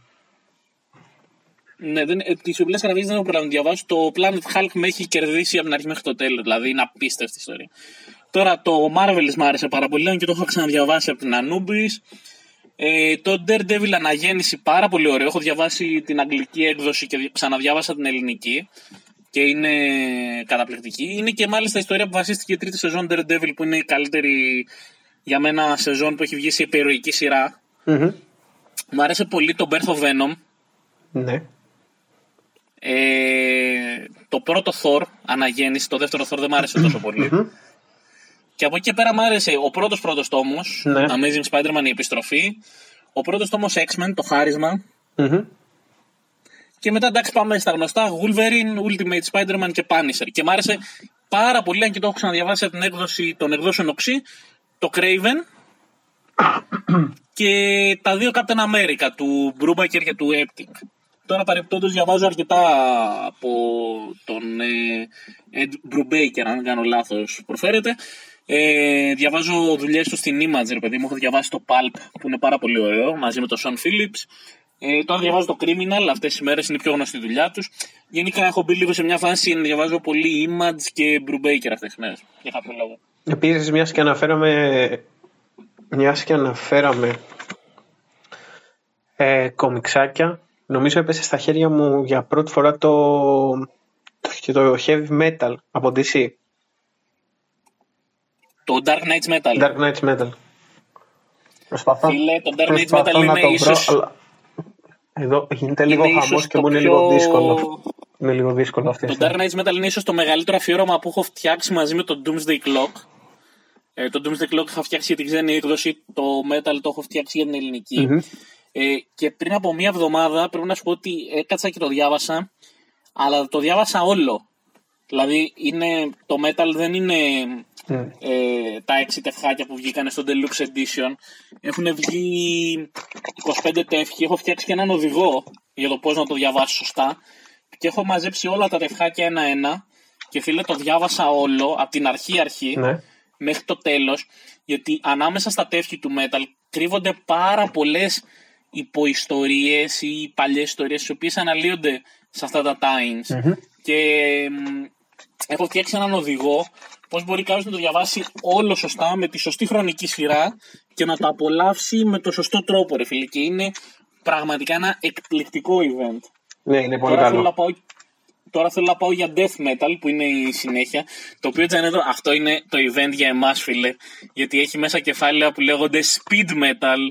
S2: Ναι, δεν, ε, τις οπλές δεν έχω προλάβει να διαβάσω. Το Planet Hulk με έχει κερδίσει από την αρχή μέχρι το τέλος. Δηλαδή είναι απίστευτη ιστορία. Τώρα το Marvel μου άρεσε πάρα πολύ και το έχω ξαναδιαβάσει από την Anubis. Ε, το Daredevil αναγέννηση πάρα πολύ ωραίο. Έχω διαβάσει την αγγλική έκδοση και ξαναδιάβασα την ελληνική και είναι καταπληκτική. Είναι και μάλιστα η ιστορία που βασίστηκε η τρίτη σεζόν Daredevil που είναι η καλύτερη για μένα σεζόν που έχει βγει σε υπερηρωική σειρά. Mm-hmm. Μου άρεσε πολύ το Birth of Venom.
S1: Ναι.
S2: Ε, το πρώτο Thor, αναγέννηση, το δεύτερο Thor δεν μ' άρεσε τόσο Και από εκεί και πέρα μ' άρεσε ο πρώτος πρώτος τόμος, ναι. Amazing Spider-Man η επιστροφή, ο πρώτος τόμος X-Men, το χαρισμα Και μετά εντάξει πάμε στα γνωστά Wolverine, Ultimate Spider-Man και Punisher. Και μ' άρεσε πάρα πολύ, αν και το έχω ξαναδιαβάσει από την έκδοση των εκδόσεων οξύ, το Craven και τα δύο Captain America, του Brubaker και του Epting. Τώρα παρεπτόντως διαβάζω αρκετά από τον ε, Ed Brubaker, αν δεν κάνω λάθος, προφέρεται. Ε, διαβάζω δουλειές τους στην Image, παιδί μου. Έχω διαβάσει το Pulp που είναι πάρα πολύ ωραίο μαζί με τον Sean Phillips. Ε, τώρα διαβάζω το Criminal, αυτές τις μέρες είναι η πιο γνωστή δουλειά τους. Γενικά έχω μπει λίγο σε μια φάση να διαβάζω πολύ Image και Brubaker αυτές τις μέρες. Για κάποιο λόγο.
S1: Επίσης, μιας και αναφέραμε. Μιας και αναφέραμε ε, κομιξάκια Νομίζω έπεσε στα χέρια μου για πρώτη φορά το, το, το heavy metal από DC.
S2: Το Dark Knights Metal.
S1: Dark Knights Metal. Προσπαθώ,
S2: Φίλε, το Dark Knights Metal είναι ίσως...
S1: αλλά Εδώ γίνεται λίγο χαμός και μου είναι λίγο δύσκολο. Είναι λίγο δύσκολο αυτή.
S2: Το Dark Knight Metal είναι ίσως το μεγαλύτερο αφιέρωμα που έχω φτιάξει μαζί με το Doomsday Clock. Ε, το Doomsday Clock είχα φτιάξει για την ξένη έκδοση, το Metal το έχω φτιάξει για την ελληνικη Ε, και πριν από μία εβδομάδα πρέπει να σου πω ότι έκατσα και το διάβασα, αλλά το διάβασα όλο. Δηλαδή είναι, το Metal δεν είναι ναι. ε, τα έξι τευχάκια που βγήκαν στο Deluxe Edition. Έχουν βγει 25 τεύχη. Έχω φτιάξει και έναν οδηγό για το πώς να το διαβάσει σωστά. Και έχω μαζέψει όλα τα τευχάκια ένα-ένα. Και φίλε, το διάβασα όλο από την αρχή-αρχή ναι. μέχρι το τέλος. Γιατί ανάμεσα στα τεύχη του Metal κρύβονται πάρα πολλές υποϊστορίες ή παλιές ιστορίες, τι οποίες αναλύονται σε αυτά τα times. Και έχω φτιάξει έναν οδηγό πώς μπορεί κάποιος να το διαβάσει όλο σωστά με τη σωστή χρονική σειρά και να το απολαύσει με το σωστό τρόπο, ρε φίλε. Και είναι πραγματικά ένα εκπληκτικό event.
S1: Ναι, είναι πολύ τώρα καλό. Θέλω να πάω,
S2: τώρα θέλω να πάω για death metal που είναι η συνέχεια. Το οποίο Τζανέτο, αυτό είναι το event για εμάς, φίλε. Γιατί έχει μέσα κεφάλαια που λέγονται speed metal.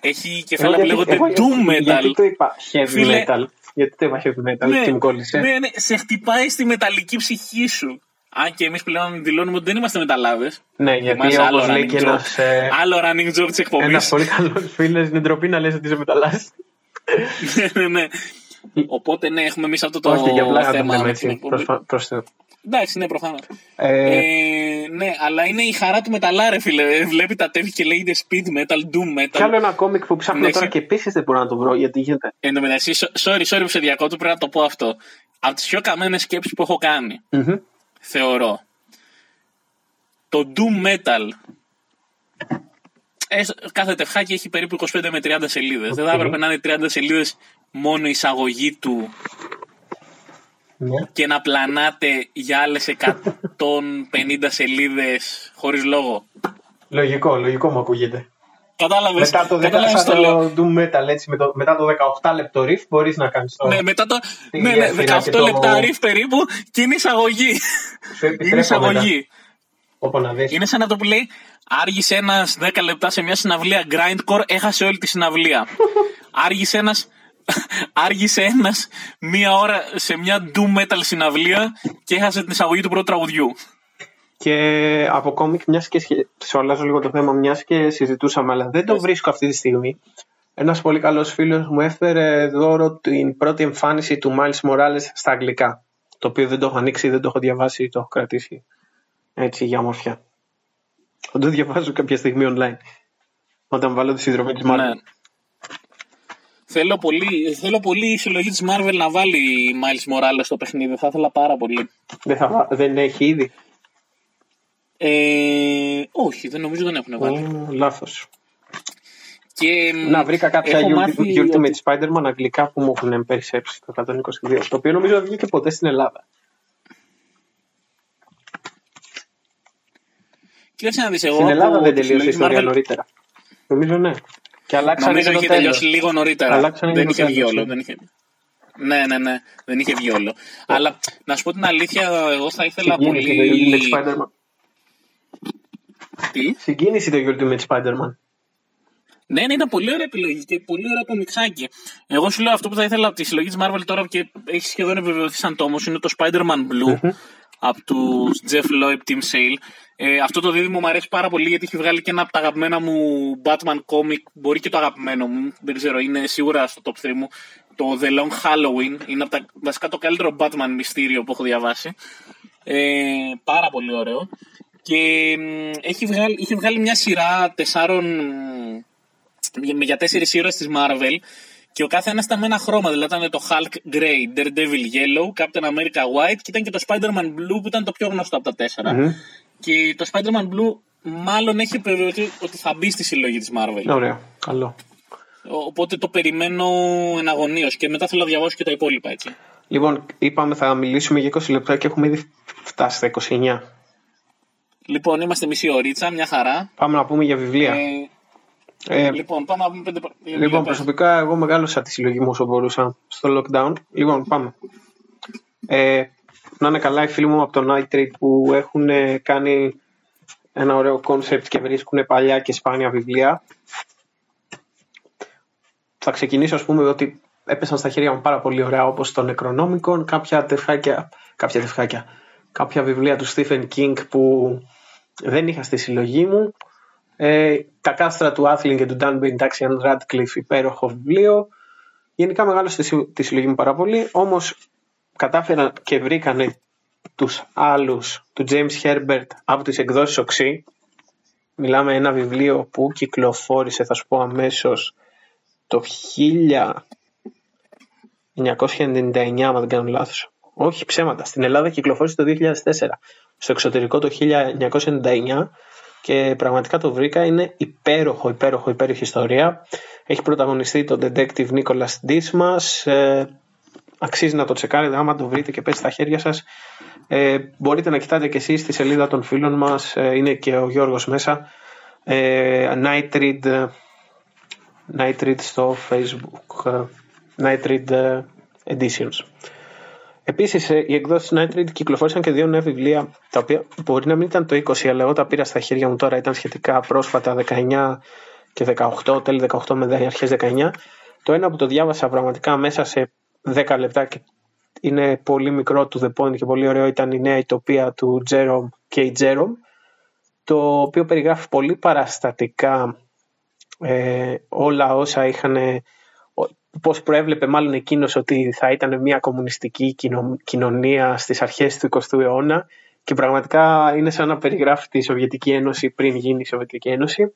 S2: Έχει κεφάλαια που λέγονται doom metal.
S1: Γιατί το είπα heavy φίλε, metal. Γιατί το είπα heavy metal ναι, και μου κόλλησε.
S2: Ναι, ναι, σε χτυπάει στη μεταλλική ψυχή σου. Αν και εμείς πλέον δηλώνουμε ότι δεν είμαστε μεταλλάδε.
S1: Ναι, γιατί όπως λέει και ένας.
S2: Ε, άλλο running joke της εκπομπής.
S1: Ένας πολύ καλός φίλος είναι ντροπή να λες ότι είσαι μεταλλάδε.
S2: ναι, ναι. Οπότε ναι, έχουμε εμείς αυτό το
S1: Όχι, για πλάκα θέμα. Το έτσι, προς,
S2: Εντάξει, ναι, προφανώς. Ε... Ε, ναι, αλλά είναι η χαρά του μεταλλάρε, φίλε. Βλέπει τα τέφη και λέγεται speed metal, doom metal.
S1: Κι άλλο ένα κόμικ που ψάχνω ναι, τώρα και επίσης δεν μπορώ να το βρω γιατί γίνεται.
S2: Εν τω μεταξύ, sorry, sorry που σε διακόπτω, πρέπει να το πω αυτό. Από τις πιο καμένες σκέψεις που έχω κάνει. Mm-hmm θεωρώ. Το Doom Metal κάθε τευχάκι έχει περίπου 25 με 30 σελίδες. Okay. Δεν θα έπρεπε να είναι 30 σελίδες μόνο η εισαγωγή του ναι. και να πλανάτε για άλλες 150 σελίδες χωρίς λόγο.
S1: Λογικό, λογικό μου ακούγεται.
S2: Κατάλαβες.
S1: Μετά το, κατάλαβες το, το Doom Metal, έτσι, με το, μετά το 18 λεπτό riff μπορείς να κάνεις το...
S2: Ναι, μετά το ναι, ναι, 18 λεπτά riff περίπου και είναι εισαγωγή. είναι εισαγωγή.
S1: Όπω να δεις.
S2: Είναι σαν να το που λέει άργησε ένας 10 λεπτά σε μια συναυλία grindcore, έχασε όλη τη συναυλία. άργησε ένας άργησε ένας μία ώρα σε μια doom metal συναυλία και έχασε την εισαγωγή του πρώτου τραγουδιού.
S1: Και από κόμικ, μιας και σου αλλάζω λίγο το θέμα, μιας και συζητούσαμε, αλλά δεν το βρίσκω αυτή τη στιγμή. Ένας πολύ καλός φίλος μου έφερε δώρο την πρώτη εμφάνιση του Miles Morales στα αγγλικά. Το οποίο δεν το έχω ανοίξει, δεν το έχω διαβάσει, το έχω κρατήσει έτσι για ομορφιά. Θα το διαβάζω κάποια στιγμή online. Όταν βάλω τη συνδρομή της Marvel. Ναι.
S2: Θέλω πολύ, θέλω πολύ η συλλογή της Marvel να βάλει Miles Morales στο παιχνίδι. Θα ήθελα πάρα πολύ.
S1: Δεν, θα, δεν έχει ήδη.
S2: Ε, όχι, δεν νομίζω δεν έχουν βάλει.
S1: Oh, λάθος. Και, να βρήκα κάποια Ultimate ότι... Spider-Man αγγλικά που μου έχουν περισσέψει το 122, το οποίο νομίζω δεν βγήκε ποτέ στην Ελλάδα.
S2: Κοίταξε να δεις εγώ.
S1: Στην Ελλάδα δεν τελείωσε η ιστορία Marvel... νωρίτερα. Νομίζω ναι.
S2: Και αλλάξανε νομίζω είχε τελειώσει λίγο νωρίτερα. Αλλάξανε δεν είχε βγει όλο. Δεν είχε... Ναι, ναι, ναι. Δεν είχε βγει όλο. Αλλά να σου πω την αλήθεια, εγώ θα ήθελα πολύ.
S1: Τι; Συγκίνηση το Ultimate Spider-Man.
S2: Ναι, ναι, ήταν πολύ ωραία επιλογή και πολύ ωραίο κομιξάκι. Εγώ σου λέω αυτό που θα ήθελα από τη συλλογή της Marvel τώρα και έχει σχεδόν επιβεβαιωθεί σαν τόμος είναι το Spider-Man Blue από τους Jeff Loeb Team Sale. Ε, αυτό το δίδυμο μου αρέσει πάρα πολύ γιατί έχει βγάλει και ένα από τα αγαπημένα μου Batman comic. Μπορεί και το αγαπημένο μου, δεν ξέρω, είναι σίγουρα στο top 3 μου. Το The Long Halloween είναι από τα, βασικά το καλύτερο Batman μυστήριο που έχω διαβάσει. Ε, πάρα πολύ ωραίο. Και έχει βγάλει, είχε βγάλει μια σειρά τεσσάρων για τέσσερις ήρωες της Marvel και ο κάθε ένας ήταν με ένα χρώμα. Δηλαδή ήταν το Hulk Grey, Daredevil Yellow, Captain America White και ήταν και το Spider-Man Blue που ήταν το πιο γνωστό από τα τεσσερα Και το Spider-Man Blue μάλλον έχει επιβεβαιωθεί ότι θα μπει στη συλλογή της Marvel.
S1: Ωραία, καλό.
S2: Οπότε το περιμένω εναγωνίω και μετά θέλω να διαβάσω και τα υπόλοιπα έτσι.
S1: Λοιπόν, είπαμε θα μιλήσουμε για 20 λεπτά και έχουμε ήδη φτάσει στα 29.
S2: Λοιπόν, είμαστε μισή ωρίτσα, μια χαρά.
S1: Πάμε να πούμε για βιβλία.
S2: Ε, ε, λοιπόν, πάμε να πούμε πέντε
S1: Λοιπόν, προσωπικά εγώ μεγάλωσα τη συλλογή μου όσο μπορούσα στο lockdown. Λοιπόν, πάμε. Ε, να είναι καλά οι φίλοι μου από το Night Trade που έχουν κάνει ένα ωραίο concept και βρίσκουν παλιά και σπάνια βιβλία. Θα ξεκινήσω ας πούμε ότι έπεσαν στα χέρια μου πάρα πολύ ωραία όπως το Necronomicon, κάποια τεφχάκια, κάποια τεφχάκια, κάποια βιβλία του Stephen King που δεν είχα στη συλλογή μου. Ε, τα κάστρα του Άθλιν και του Dan Bain, Daxian Radcliffe, υπέροχο βιβλίο. Γενικά μεγάλωσε τη συλλογή μου πάρα πολύ, όμως κατάφεραν και βρήκανε τους άλλους του James Herbert από τις εκδόσεις Οξύ. Μιλάμε ένα βιβλίο που κυκλοφόρησε, θα σου πω αμέσως, το 1999, αν δεν κάνω λάθος. Όχι ψέματα. Στην Ελλάδα κυκλοφόρησε το 2004. Στο εξωτερικό το 1999 και πραγματικά το βρήκα. Είναι υπέροχο, υπέροχο, υπέροχη ιστορία. Έχει πρωταγωνιστεί τον detective Nicholas Dismas. Ε, αξίζει να το τσεκάρετε άμα το βρείτε και πέσει στα χέρια σας. Ε, μπορείτε να κοιτάτε και εσείς στη σελίδα των φίλων μας. Ε, είναι και ο Γιώργος μέσα. Ε, Night Read, Night Read στο Facebook. Ε, Night Read ε, Editions. Επίσης, οι εκδόσεις Night Read κυκλοφόρησαν και δύο νέα βιβλία, τα οποία μπορεί να μην ήταν το 20, αλλά εγώ τα πήρα στα χέρια μου τώρα, ήταν σχετικά πρόσφατα, 19 και 18, τέλη 18 με αρχές 19. Το ένα που το διάβασα πραγματικά μέσα σε 10 λεπτά και είναι πολύ μικρό του The Point και πολύ ωραίο ήταν η νέα ητοπία του Jerome K. Jerome το οποίο περιγράφει πολύ παραστατικά ε, όλα όσα είχαν πώς προέβλεπε μάλλον εκείνος ότι θα ήταν μια κομμουνιστική κοινωνία στις αρχές του 20ου αιώνα και πραγματικά είναι σαν να περιγράφει τη Σοβιετική Ένωση πριν γίνει η Σοβιετική Ένωση.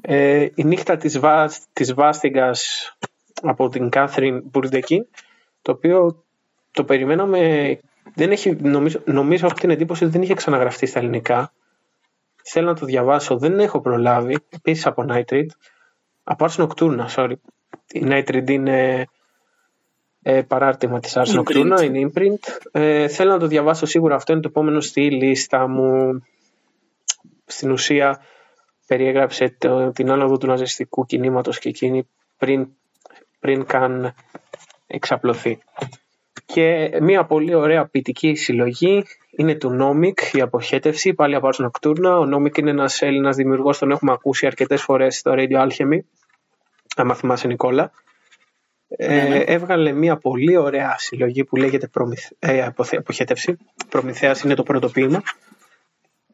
S1: Ε, η νύχτα της, Βά, της Βάστιγκας από την Κάθριν Μπουρντεκίν το οποίο το περιμέναμε δεν έχει, νομίζω, νομίζω έχω την εντύπωση ότι δεν είχε ξαναγραφτεί στα ελληνικά. Θέλω να το διαβάσω δεν έχω προλάβει επίσης από Night Read. Από Ars Nocturna sorry η Night Read είναι ε, παράρτημα της Ars Nocturna είναι imprint ε, θέλω να το διαβάσω σίγουρα αυτό είναι το επόμενο στη λίστα μου στην ουσία περιέγραψε το, την άνοδο του ναζιστικού κινήματος και εκείνη πριν πριν καν εξαπλωθεί. Και μια πολύ ωραία ποιητική συλλογή είναι του Νόμικ, η αποχέτευση, πάλι από Ars Nocturna. Ο Νόμικ είναι ένας Έλληνας δημιουργός, τον έχουμε ακούσει αρκετές φορές στο Radio Alchemy, αν θυμάσαι Νικόλα. Ε, ναι, ναι. έβγαλε μια πολύ ωραία συλλογή που λέγεται προμηθ... ε, αποχέτευση. Προμηθέας είναι το πρώτο ποίημα.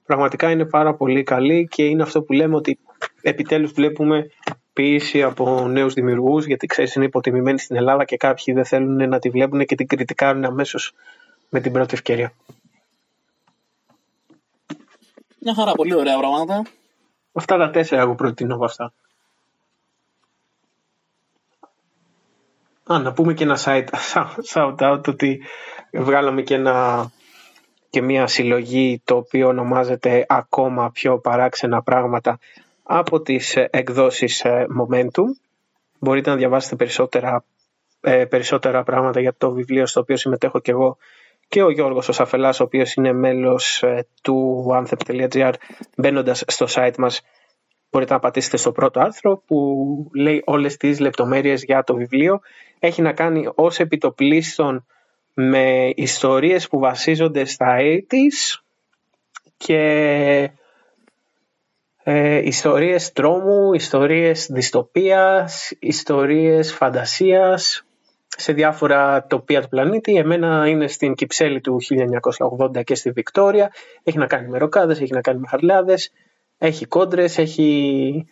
S1: Πραγματικά είναι πάρα πολύ καλή και είναι αυτό που λέμε ότι επιτέλους βλέπουμε ποιήση από νέους δημιουργούς, γιατί ξέρεις, είναι υποτιμημένη στην Ελλάδα και κάποιοι δεν θέλουν να τη βλέπουν και την κριτικάρουν αμέσως με την πρώτη ευκαιρία.
S2: Μια χαρά, πολύ ωραία πράγματα.
S1: Αυτά τα τέσσερα εγώ προτείνω από αυτά. Α, να πούμε και ένα site, shout out ότι βγάλαμε και, ένα, και μια συλλογή το οποίο ονομάζεται ακόμα πιο παράξενα πράγματα από τις ε, εκδόσεις ε, Momentum. Μπορείτε να διαβάσετε περισσότερα, ε, περισσότερα πράγματα για το βιβλίο στο οποίο συμμετέχω και εγώ και ο Γιώργος ο Σαφελάς, ο οποίος είναι μέλος του anthem.gr μπαίνοντας στο site μας μπορείτε να πατήσετε στο πρώτο άρθρο που λέει όλες τις λεπτομέρειες για το βιβλίο. Έχει να κάνει ως επιτοπλίστων με ιστορίες που βασίζονται στα 80's και ε, ιστορίες τρόμου, ιστορίες δυστοπίας, ιστορίες φαντασίας σε διάφορα τοπία του πλανήτη. Εμένα είναι στην Κυψέλη του 1980 και στη Βικτόρια. Έχει να κάνει με ροκάδες, έχει να κάνει με χαρλάδες, έχει κόντρες, έχει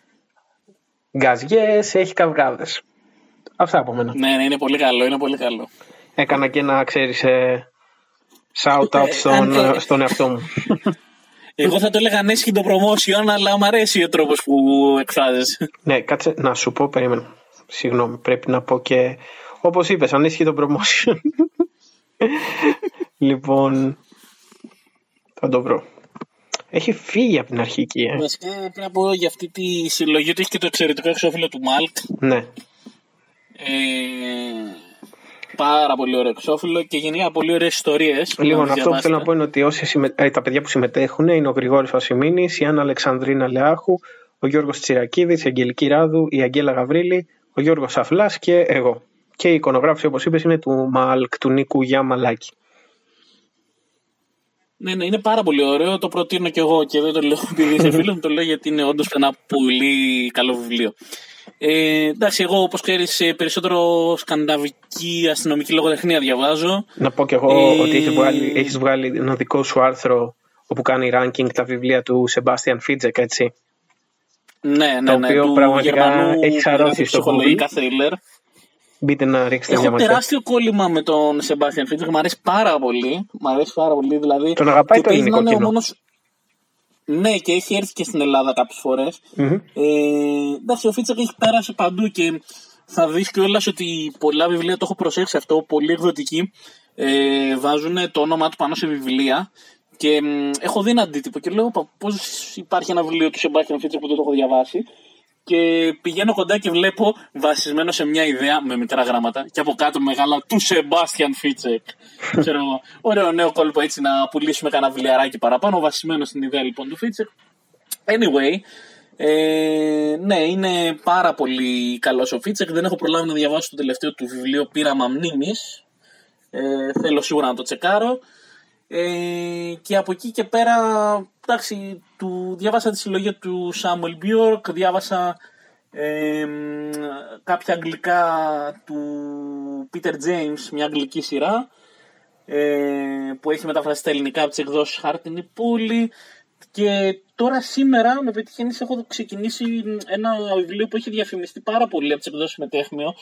S1: γκαζιές, έχει καυγάδες. Αυτά από μένα.
S2: Ναι, ναι, είναι πολύ καλό, είναι πολύ καλό.
S1: Έκανα και να ξέρεις ε, shout out ε, στον, ε, στον εαυτό μου.
S2: Εγώ θα το έλεγα ανέσχυτο promotion, αλλά μου αρέσει ο τρόπος που εκφράζεσαι.
S1: Ναι, κάτσε να σου πω, περίμενε. Συγγνώμη, πρέπει να πω και όπως είπες, ανέσχυτο promotion. λοιπόν, θα το βρω. Έχει φύγει από την αρχική. Ε.
S2: Βασικά πρέπει να πω για αυτή τη συλλογή ότι έχει και το εξαιρετικό εξώφυλλο του Μάλτ.
S1: Ναι.
S2: Ε, πάρα πολύ ωραίο εξώφυλλο και γενικά πολύ ωραίες ιστορίες.
S1: Λοιπόν, αυτό που θέλω να πω είναι ότι όσοι συμμε... ε, τα παιδιά που συμμετέχουν είναι ο Γρηγόρης Βασιμίνη, η Άννα Αλεξανδρίνα Λεάχου, ο Γιώργος Τσιρακίδης, η Αγγελική Ράδου, η Αγγέλα Γαβρίλη, ο Γιώργος Αφλάς και εγώ. Και η εικονογράφηση, όπως είπες, είναι του Μαλκ, του Νίκου Γιάμαλάκη.
S2: Ναι, ναι, είναι πάρα πολύ ωραίο. Το προτείνω κι εγώ και δεν το λέω επειδή είσαι φίλος μου, το λέω γιατί είναι όντως ένα πολύ καλό βιβλίο. Ε, εντάξει, εγώ όπως ξέρεις περισσότερο σκανδαβική αστυνομική λογοτεχνία διαβάζω.
S1: Να πω κι εγώ ε, ότι έχεις βγάλει, έχεις βγάλει ένα δικό σου άρθρο όπου κάνει ranking τα βιβλία του Σεμπάστιαν Φίτζεκ, έτσι.
S2: Ναι, ναι, το
S1: ναι. οποίο
S2: του
S1: πραγματικά έχει χαρώσει στο
S2: ψυχολογικά thriller.
S1: Μπείτε να ρίξετε
S2: Έχω
S1: μια ματιά.
S2: τεράστιο κόλλημα με τον Σεμπάστιαν Φίτζεκ. Μου αρέσει πάρα πολύ. Μ' αρέσει πάρα πολύ. Δηλαδή,
S1: Τον αγαπάει το ελληνικό κοινό.
S2: Μόνος... Ναι, και έχει έρθει και στην Ελλάδα κάποιες φορές.
S1: Mm-hmm.
S2: Ε, εντάξει, ο Φίτζεκ έχει περάσει παντού και θα δεις κιόλας ότι πολλά βιβλία το έχω προσέξει αυτό. Πολλοί εκδοτικοί ε, βάζουν το όνομά του πάνω σε βιβλία. Και μ, έχω δει ένα αντίτυπο και λέω πώς υπάρχει ένα βιβλίο του Σεμπάστιαν Φίτζεκ που δεν το έχω διαβάσει. Και πηγαίνω κοντά και βλέπω βασισμένο σε μια ιδέα με μικρά γράμματα και από κάτω μεγάλα του Σεμπάστιαν Φίτζεκ. Ξέρω εγώ. Ωραίο νέο κόλπο έτσι να πουλήσουμε κανένα βιβλιαράκι παραπάνω, βασισμένο στην ιδέα λοιπόν του Φίτσεκ. Anyway, ε, ναι, είναι πάρα πολύ καλός ο Φίτσεκ. Δεν έχω προλάβει να διαβάσω το τελευταίο του βιβλίο Πείραμα Μνήμης. Ε, θέλω σίγουρα να το τσεκάρω. Ε, και από εκεί και πέρα, εντάξει, του, διάβασα τη συλλογία του Samuel Bjork, διάβασα ε, κάποια αγγλικά του Peter James, μια αγγλική σειρά, ε, που έχει μεταφραστεί στα ελληνικά από τις εκδόσεις Χάρτινη Πούλη. Και τώρα σήμερα με πετυχαίνεις έχω ξεκινήσει ένα βιβλίο που έχει διαφημιστεί πάρα πολύ από τις εκδόσεις Μετέχμιο.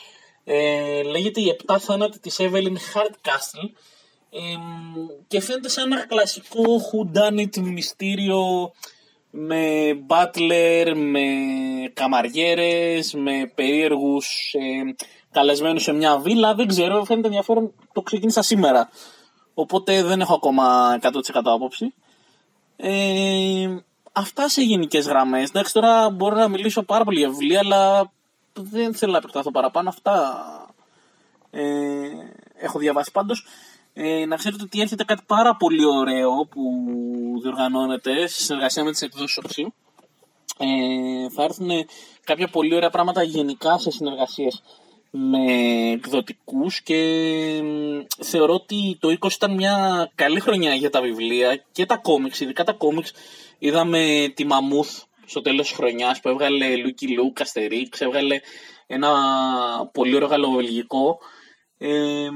S2: Ε, λέγεται «Οι επτά θάνατοι της Evelyn Hardcastle» και φαίνεται σαν ένα κλασικό whodunit μυστήριο με butler, με καμαριέρες, με περίεργους ε, καλεσμένους σε μια βίλα. Δεν ξέρω, φαίνεται ενδιαφέρον. Το ξεκίνησα σήμερα. Οπότε δεν έχω ακόμα 100% άποψη. Ε, αυτά σε γενικές γραμμές. Εντάξει, τώρα μπορώ να μιλήσω πάρα πολύ για βιβλία, αλλά δεν θέλω να επεκταθώ παραπάνω. Αυτά ε, έχω διαβάσει πάντως. Ε, να ξέρετε ότι έρχεται κάτι πάρα πολύ ωραίο που διοργανώνεται σε συνεργασία με τις εκδόσεις Οξύ. Ε, θα έρθουν κάποια πολύ ωραία πράγματα γενικά σε συνεργασίες με εκδοτικούς και θεωρώ ότι το 20 ήταν μια καλή χρονιά για τα βιβλία και τα κόμιξ, ειδικά τα κόμιξ είδαμε τη Μαμούθ στο τέλος της χρονιάς που έβγαλε Λούκι Λουκ, Αστερίξ, έβγαλε ένα πολύ ωραίο γαλλοβελγικό ε,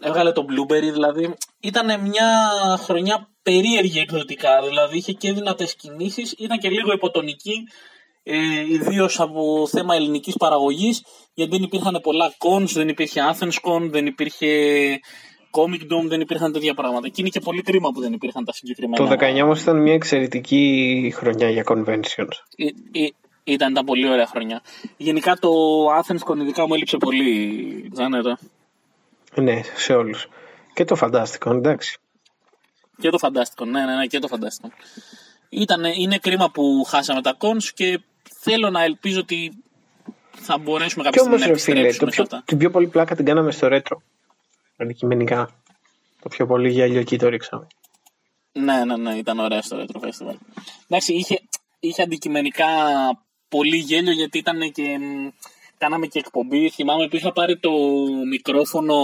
S2: έβγαλε το Blueberry δηλαδή. Ήταν μια χρονιά περίεργη εκδοτικά, δηλαδή είχε και δυνατές κινήσεις, ήταν και λίγο υποτονική, ε, ιδίως από θέμα ελληνικής παραγωγής, γιατί δεν υπήρχαν πολλά cons, δεν υπήρχε Athens Con, δεν υπήρχε Comic Dome, δεν υπήρχαν τέτοια πράγματα. Και είναι και πολύ κρίμα που δεν υπήρχαν τα συγκεκριμένα.
S1: Το 19 όμως ήταν μια εξαιρετική χρονιά για conventions.
S2: Ε, ε, ήταν τα πολύ ωραία χρονιά. Γενικά το Athens Con ειδικά μου έλειψε πολύ, Τζάνετα.
S1: Ναι, σε όλους. Και το φαντάστικο, εντάξει.
S2: Και το φαντάστικο, ναι, ναι, ναι, και το φαντάστικο. Ήτανε, είναι κρίμα που χάσαμε τα κόνς και θέλω να ελπίζω ότι θα μπορέσουμε κάποια στιγμή να επιστρέψουμε
S1: το πιο, Την πιο πολύ πλάκα την κάναμε στο ρέτρο. Αντικειμενικά. Το πιο πολύ γέλιο εκεί το ρίξαμε.
S2: Ναι, ναι, ναι, ήταν ωραία στο ρέτρο festival. Εντάξει, είχε, είχε αντικειμενικά πολύ γέλιο γιατί ήταν και κάναμε και εκπομπή. Θυμάμαι που είχα πάρει το μικρόφωνο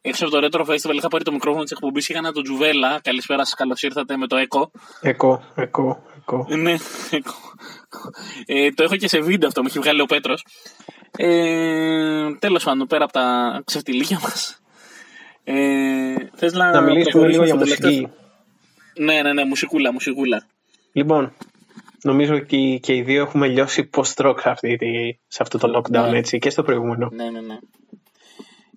S2: έξω από το Retro Festival. Είχα πάρει το μικρόφωνο της εκπομπής και έκανα τον Τζουβέλα. Καλησπέρα σας, καλώς ήρθατε με το ΕΚΟ.
S1: ΕΚΟ, ΕΚΟ, ΕΚΟ.
S2: Ναι, ΕΚΟ. Ε, το έχω και σε βίντεο αυτό, μου έχει βγάλει ο Πέτρος. Ε, Τέλος πάντων, πέρα από τα ξεφτιλίκια μας. Ε, θες να,
S1: να μιλήσουμε λίγο για μουσική.
S2: Ναι, ναι, ναι, μουσικούλα, μουσικούλα.
S1: Λοιπόν, Νομίζω ότι και οι δύο έχουμε λιώσει post-rock σε αυτό το lockdown, ναι. έτσι, και στο προηγούμενο.
S2: Ναι, ναι, ναι.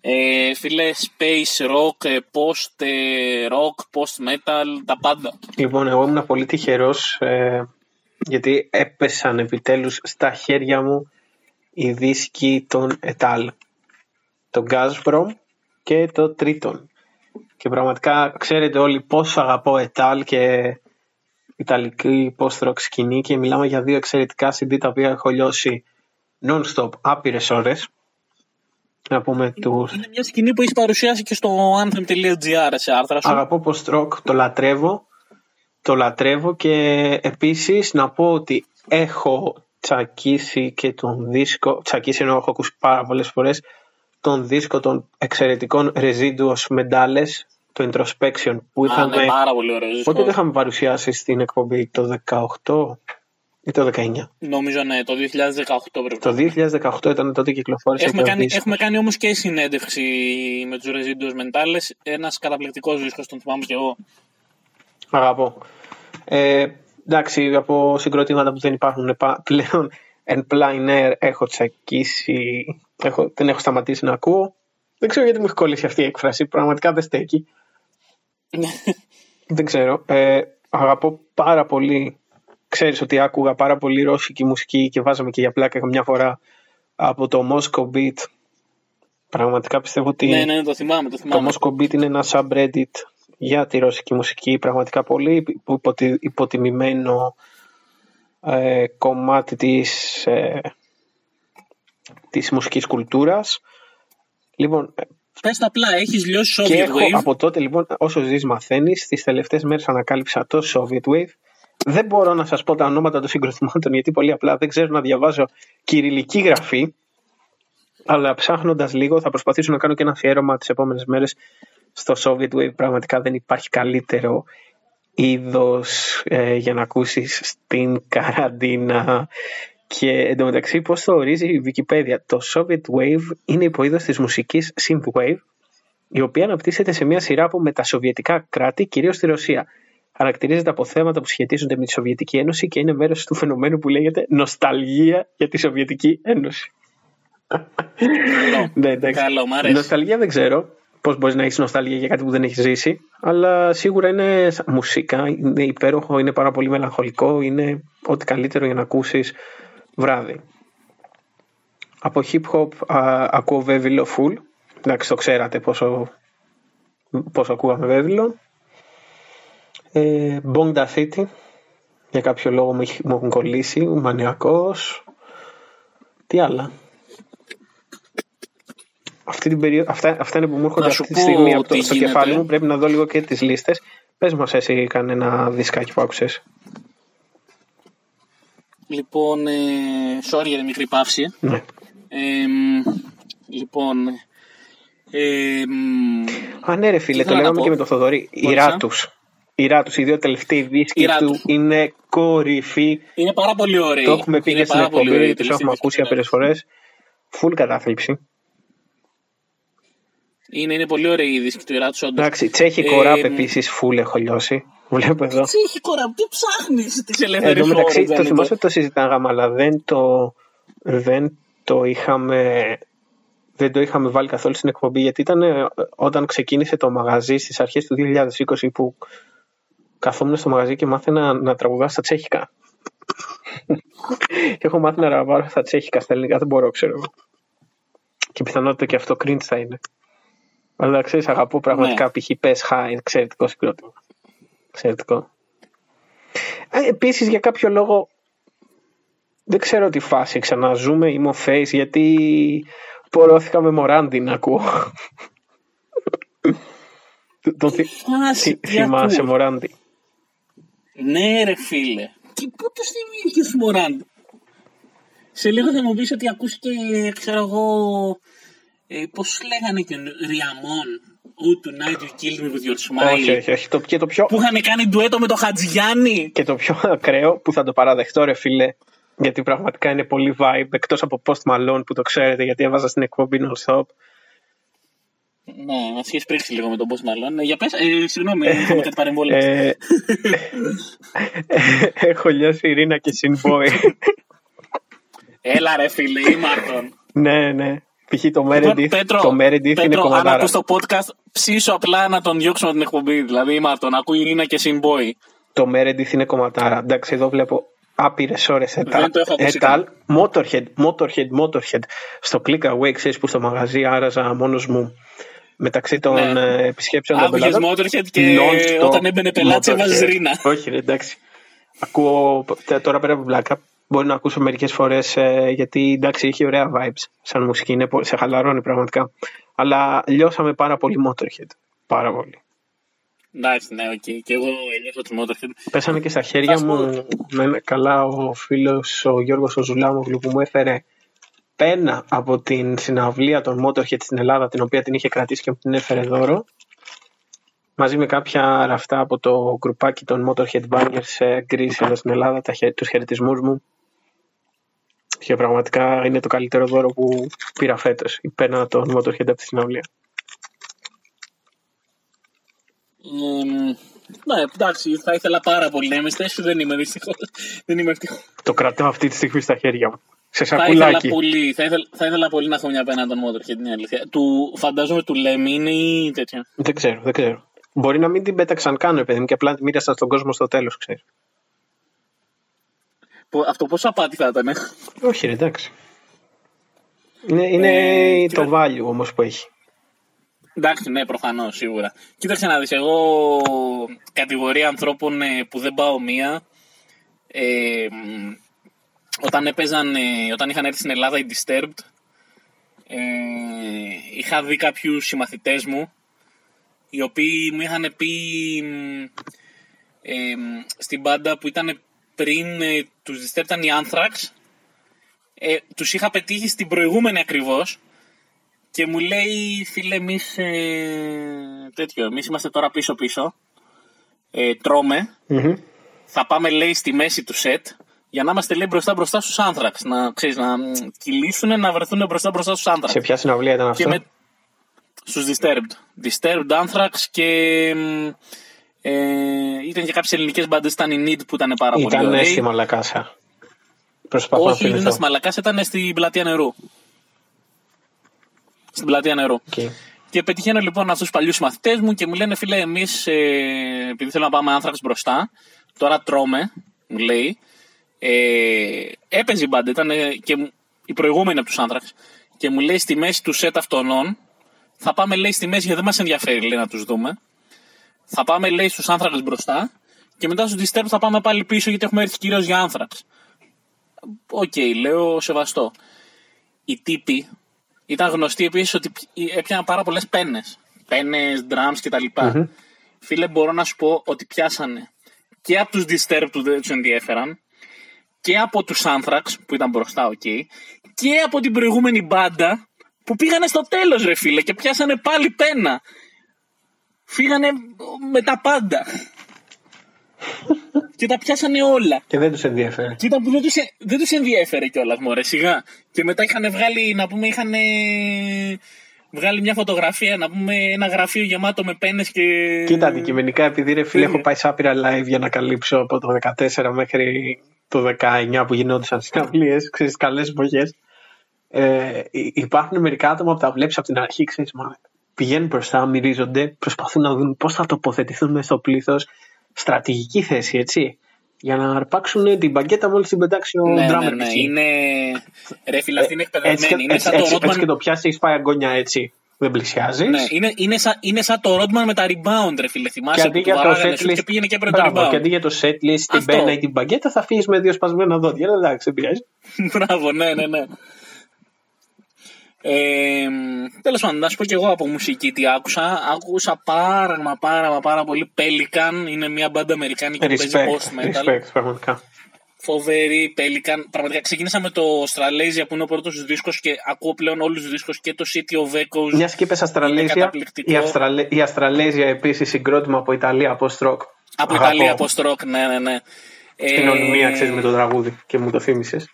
S2: Ε, φίλε, space rock, ε, post ε, rock, post metal, τα πάντα.
S1: Λοιπόν, εγώ ήμουν πολύ τυχερός ε, γιατί έπεσαν επιτέλους στα χέρια μου οι δίσκοι των Etal. Το Gazprom και το Triton. Και πραγματικά ξέρετε όλοι πόσο αγαπώ Etal και ιταλική post-rock σκηνή και μιλάμε για δύο εξαιρετικά CD τα οποία έχω λιώσει non-stop άπειρες ώρες. Να πούμε τους...
S2: Είναι μια σκηνή που έχεις παρουσιάσει και στο anthem.gr σε άρθρα σου.
S1: Αγαπώ post-rock, το λατρεύω. Το λατρεύω και επίσης να πω ότι έχω τσακίσει και τον δίσκο, τσακίσει ενώ έχω ακούσει πάρα πολλές φορές, τον δίσκο των εξαιρετικών Residuos Medales το introspection που είχαμε.
S2: Α, ναι, πάρα πολύ ωραίος.
S1: Πότε το είχαμε παρουσιάσει στην εκπομπή, το 18. ή το 19.
S2: Νομίζω ναι, το 2018 πρέπει.
S1: Το 2018 ήταν τότε κυκλοφόρησε.
S2: Έχουμε, κάνει, έχουμε κάνει όμως και συνέντευξη με τους Residuos Mentales. Ένας καταπληκτικός δίσκος, τον θυμάμαι και εγώ.
S1: Αγαπώ. Ε, εντάξει, από συγκροτήματα που δεν υπάρχουν πλέον εν plein air έχω τσακίσει, έχω, δεν έχω σταματήσει να ακούω. Δεν ξέρω γιατί μου έχει κολλήσει αυτή η έκφραση, πραγματικά δεν στέκει. Δεν ξέρω. Ε, αγαπώ πάρα πολύ, ξέρεις ότι άκουγα πάρα πολύ ρώσικη μουσική και βάζαμε και για πλάκα μια φορά από το Moscow Beat. Πραγματικά πιστεύω ότι
S2: ναι, ναι, το, θυμάμαι, το, θυμάμαι.
S1: το Moscow Beat είναι ένα subreddit για τη ρώσικη μουσική. Πραγματικά πολύ υποτιμημένο ε, κομμάτι της, ε, της μουσικής κουλτούρας. Λοιπόν,
S2: Πες τα απλά, έχεις λιώσει Soviet
S1: και
S2: έχω, Wave.
S1: από τότε λοιπόν, όσο ζεις μαθαίνεις, τις τελευταίες μέρες ανακάλυψα το Soviet Wave. Δεν μπορώ να σας πω τα ονόματα των συγκροτημάτων γιατί πολύ απλά δεν ξέρω να διαβάζω κυριλική γραφή. Αλλά ψάχνοντας λίγο θα προσπαθήσω να κάνω και ένα αφιέρωμα τις επόμενες μέρες στο Soviet Wave. Πραγματικά δεν υπάρχει καλύτερο είδος ε, για να ακούσεις στην καραντίνα και εντωμεταξύ πώς το ορίζει η Wikipedia το Soviet Wave είναι υποείδος της μουσικής Synthwave η οποία αναπτύσσεται σε μια σειρά από μετασοβιετικά κράτη κυρίως στη Ρωσία χαρακτηρίζεται από θέματα που σχετίζονται με τη Σοβιετική Ένωση και είναι μέρος του φαινομένου που λέγεται νοσταλγία για τη Σοβιετική Ένωση.
S2: Καλό, ναι, Καλό μ'
S1: Νοσταλγία δεν ξέρω πώς μπορείς να έχεις νοσταλγία για κάτι που δεν έχεις ζήσει. Αλλά σίγουρα είναι μουσικά, είναι υπέροχο, είναι πάρα πολύ μελαγχολικό, είναι ό,τι καλύτερο για να ακούσεις βράδυ. Από hip hop α, ακούω βέβαιλο full. Εντάξει, το ξέρατε πόσο, πόσο ακούγαμε βέβαιλο. Ε, Bongda City. Για κάποιο λόγο μου έχουν κολλήσει. Μανιακός. Τι άλλα αυτή την περίοδο, αυτά, αυτά είναι που μου έρχονται αυτή τη στιγμή από το, στο κεφάλι μου. Πρέπει να δω λίγο και τις λίστες. Πες μας εσύ κανένα δισκάκι που άκουσες.
S2: Λοιπόν, ε, sorry για τη μικρή παύση.
S1: Ναι.
S2: Ε, λοιπόν... Ε,
S1: Α, ναι ρε φίλε, το λέγαμε και με το Θοδωρή. Η Ράτους. Η Ράτους, οι δύο τελευταίοι δίσκοι του είναι κορυφή.
S2: Είναι πάρα πολύ ωραίοι.
S1: Το έχουμε πει και στην εκπομπή, τους έχουμε ακούσει άπειρες φορές. Φουλ κατάθλιψη.
S2: Είναι, είναι πολύ ωραία η δίσκη του Ιράτου όντως.
S1: Εντάξει, τσέχικο ε, ραπ επίσης φουλ έχω λιώσει. Βλέπω εδώ.
S2: Τσέχικο ραπ, τι ψάχνεις τι ελεύθερε
S1: Εν τω μεταξύ, το θυμάσαι ότι το συζητάγαμε, αλλά δεν το, δεν το είχαμε. Δεν το είχαμε βάλει καθόλου στην εκπομπή γιατί ήταν ε, όταν ξεκίνησε το μαγαζί στις αρχές του 2020 που καθόμουν στο μαγαζί και μάθαινα να τραγουδά στα τσέχικα. και έχω μάθει να ραβάρω στα τσέχικα, στα ελληνικά δεν μπορώ, ξέρω. Και πιθανότητα και αυτό cringe θα είναι. Αλλά ξέρεις, αγαπώ πραγματικά. Ναι. Π.χ. πες χα, εξαιρετικό συγκρότημα. Εξαιρετικό. Ε, Επίσης για κάποιο λόγο δεν ξέρω τι φάση ξαναζούμε. Είμαι ο Face γιατί πορώθηκα με Μωράντι να ακούω.
S2: Τον θυ...
S1: θυμάσαι Μωράντι;
S2: Ναι ρε φίλε. Και πότε θυμήθηκες Μωράντι; Σε λίγο θα μου πεις ότι ακούστηκε, ξέρω εγώ, ε, πώς λέγανε και Ριαμόν. Oh, tonight you killed me with your smile.
S1: Όχι, όχι, όχι. Το, και το πιο...
S2: Που είχαν κάνει ντουέτο με το Χατζιάννη.
S1: Και το πιο ακραίο που θα το παραδεχτώ, ρε φίλε, γιατί πραγματικά είναι πολύ vibe, εκτός από Post Malone που το ξέρετε, γιατί έβαζα στην εκπομπή Non-Stop.
S2: Ναι, μα έχει πρίξει λίγο με τον Post Malone. Ε, για πες, ε, συγγνώμη, είχαμε κάτι παρεμβόλιο. Ε,
S1: έχω λιώσει Ειρήνα και Συνμπόη.
S2: Έλα ρε φίλε, ή Μάρτον.
S1: ναι, ναι. Π.χ. το Meredith, το Meredith είναι κομματάρα. Αν
S2: ακούς το podcast, ψήσω απλά να τον διώξουμε την εκπομπή. Δηλαδή, Μάρτον, ακούει η Ειρήνα και Συμπόη.
S1: Το Meredith είναι κομματάρα. Εντάξει, εδώ βλέπω άπειρες ώρες ετάλ. Ετάλ, Motorhead, Motorhead, Motorhead. Στο Click Away, ξέρεις που στο μαγαζί άραζα μόνος μου μεταξύ των ναι. Ε, επισκέψεων των
S2: πελάτων. Motorhead και όταν έμπαινε πελάτης έβαζες ρίνα.
S1: Όχι, εντάξει. Ακούω τώρα πέρα από πλάκα μπορεί να ακούσω μερικές φορές ε, γιατί εντάξει έχει ωραία vibes σαν μουσική, είναι, σε χαλαρώνει πραγματικά. Αλλά λιώσαμε πάρα πολύ Motorhead. Πάρα πολύ.
S2: Εντάξει, ναι, οκ. Okay. Και εγώ νιώθω τη Motorhead.
S1: Πέσανε και στα χέρια μου με καλά ο φίλος ο Γιώργος ο Ζουλάμογλου που μου έφερε πένα από την συναυλία των Motorhead στην Ελλάδα, την οποία την είχε κρατήσει και μου την έφερε δώρο. Μαζί με κάποια ραφτά από το γκρουπάκι των Motorhead Bangers Greece εδώ στην Ελλάδα, τα, τους χαιρετισμούς μου. Και πραγματικά είναι το καλύτερο δώρο που πήρα φέτος. Παίρνα τον Motorhead από τη συναυλία.
S2: ναι, εντάξει, θα ήθελα πάρα πολύ να είμαι στέση, δεν είμαι δυστυχώς. Δεν είμαι
S1: Το κρατάω αυτή τη στιγμή στα χέρια μου. Σε
S2: σακουλάκι. Θα ήθελα πολύ, θα ήθελα, θα ήθελα πολύ να έχω μια πένα τον Motorhead, την αλήθεια. Του, φαντάζομαι του Λέμι είναι ή τέτοια.
S1: Δεν ξέρω, δεν ξέρω. Μπορεί να μην την πέταξαν καν, παιδί μου, και απλά την μοίρασαν στον κόσμο στο τέλος, ξέρεις.
S2: Αυτό πόσο απάτη θα ήταν.
S1: Όχι, ρε, εντάξει. Είναι, είναι ε, το value όμως που έχει.
S2: Εντάξει, ναι, προφανώς, σίγουρα. Κοίταξε να δεις, εγώ κατηγορία ανθρώπων ε, που δεν πάω μία. Ε, όταν έπαιζαν, ε, όταν είχαν έρθει στην Ελλάδα οι Disturbed, ε, είχα δει κάποιους συμμαθητές μου οι οποίοι μου είχαν πει ε, στην μπάντα που ήταν πριν ε, τους Disturbed ήταν οι Anthrax. Ε, τους είχα πετύχει στην προηγούμενη ακριβώς και μου λέει φίλε εμείς ε, τέτοιο, εμείς είμαστε τώρα πίσω πίσω. Ε, τρώμε. Θα πάμε λέει στη μέση του σετ για να είμαστε λέει μπροστά μπροστά στους Anthrax να, ξέρεις, να κυλήσουν να βρεθούν μπροστά μπροστά στους Anthrax
S1: σε ποια συναυλία ήταν αυτό; με,
S2: στους Disturbed Disturbed, Anthrax και ε, ήταν και κάποιες ελληνικές μπάντες ήταν η Need που ήταν πάρα
S1: ήταν
S2: πολύ
S1: ωραία. Ήταν στη Μαλακάσα
S2: Προσπαθώ Όχι, δεν ήταν στη Μαλακάσα, ήταν στην πλατεία νερού στην πλατεία νερού. Okay. Και πετυχαίνω λοιπόν αυτούς τους παλιούς συμμαθητές μου και μου λένε, φίλε, εμείς ε, επειδή θέλουμε να πάμε Anthrax μπροστά, τώρα τρώμε, μου λέει. Ε, έπαιζε η μπάντα, ήταν και η προηγούμενη από τους Anthrax. Και μου λέει στη μέση του σετ αυτών, θα πάμε λέει στη μέση γιατί δεν μας ενδιαφέρει λέει, να τους δούμε. Θα πάμε λέει στους Anthrax μπροστά και μετά στους Disturbed θα πάμε πάλι πίσω γιατί έχουμε έρθει κυρίως για Anthrax. Οκέι, λέω σεβαστό. Οι τύποι ήταν γνωστοί επίσης ότι έπιαναν πάρα πολλές πένες. Πένες, drums κτλ. Mm-hmm. Φίλε, μπορώ να σου πω ότι πιάσανε και από τους Disturbed που δεν τους ενδιαφέραν και από τους Anthrax που ήταν μπροστά, οκέι, και από την προηγούμενη μπάντα που πήγανε στο τέλος, ρε φίλε, και πιάσανε πάλι πένα. Φύγανε με τα πάντα και τα πιάσανε όλα.
S1: Και δεν τους ενδιαφέρε.
S2: Και ήταν που δεν τους δεν τους ενδιαφέρε κιόλας, μωρέ, σιγά. Και μετά είχαν βγάλει, να πούμε, είχαν βγάλει μια φωτογραφία, να πούμε, ένα γραφείο γεμάτο με πένες και.
S1: Κοίτα, αντικειμενικά, επειδή ρε φίλε, έχω πάει σάπειρα live για να καλύψω από το 14 μέχρι το 19 που γινόντουσαν συναυλίες, ξέρεις, καλές εποχές. Ε, υπάρχουν μερικά άτομα που τα βλέπεις από την αρχή, ξέρεις, μα πηγαίνουν μπροστά, μυρίζονται, προσπαθούν να δουν πώς θα τοποθετηθούν μέσα στο πλήθος στρατηγική θέση, έτσι. Για να αρπάξουν την μπαγκέτα μόλις την πετάξει ο ναι,
S2: Ναι, ναι, είναι. Ρε φίλε, αυτή είναι εκπαιδευμένη. Έτσι, είναι σαν
S1: έτσι, το έτσι, και το πιάσει, έχει πάει αγκόνια έτσι. Δεν πλησιάζει.
S2: Ναι, είναι, είναι, σαν, είναι σαν το Ρότμαν με τα rebound, ρε φίλε. Θυμάσαι και αντί για το setlist. Και πήγαινε και έπαιρνε το rebound.
S1: Και αντί για το setlist, την πένα ή την μπαγκέτα, θα φύγει με δύο σπασμένα δόντια. Εντάξει, δεν πειράζει.
S2: Μπράβο, ναι, ναι, ναι. Ε, Τέλος πάντων, να σου πω και εγώ από μουσική τι άκουσα. Άκουσα πάρα μα πάρα μα πάρα πολύ Pelican. Είναι μια μπάντα Αμερικάνικη που παίζει post metal.
S1: Respect, πραγματικά.
S2: Φοβερή Pelican. Πραγματικά ξεκίνησα με το Australasia που είναι ο πρώτος του δίσκος και ακούω πλέον όλους τους δίσκους και το City of Echoes.
S1: Μιας και είπες Australasia. Η, Αυστραλέ... η Australasia επίσης συγκρότημα από Ιταλία, post-rock.
S2: Από Ιταλία, post-rock, ναι, ναι, ναι.
S1: Στην ε... ονομία, ξέρεις με το τραγούδι και μου το θύμισες.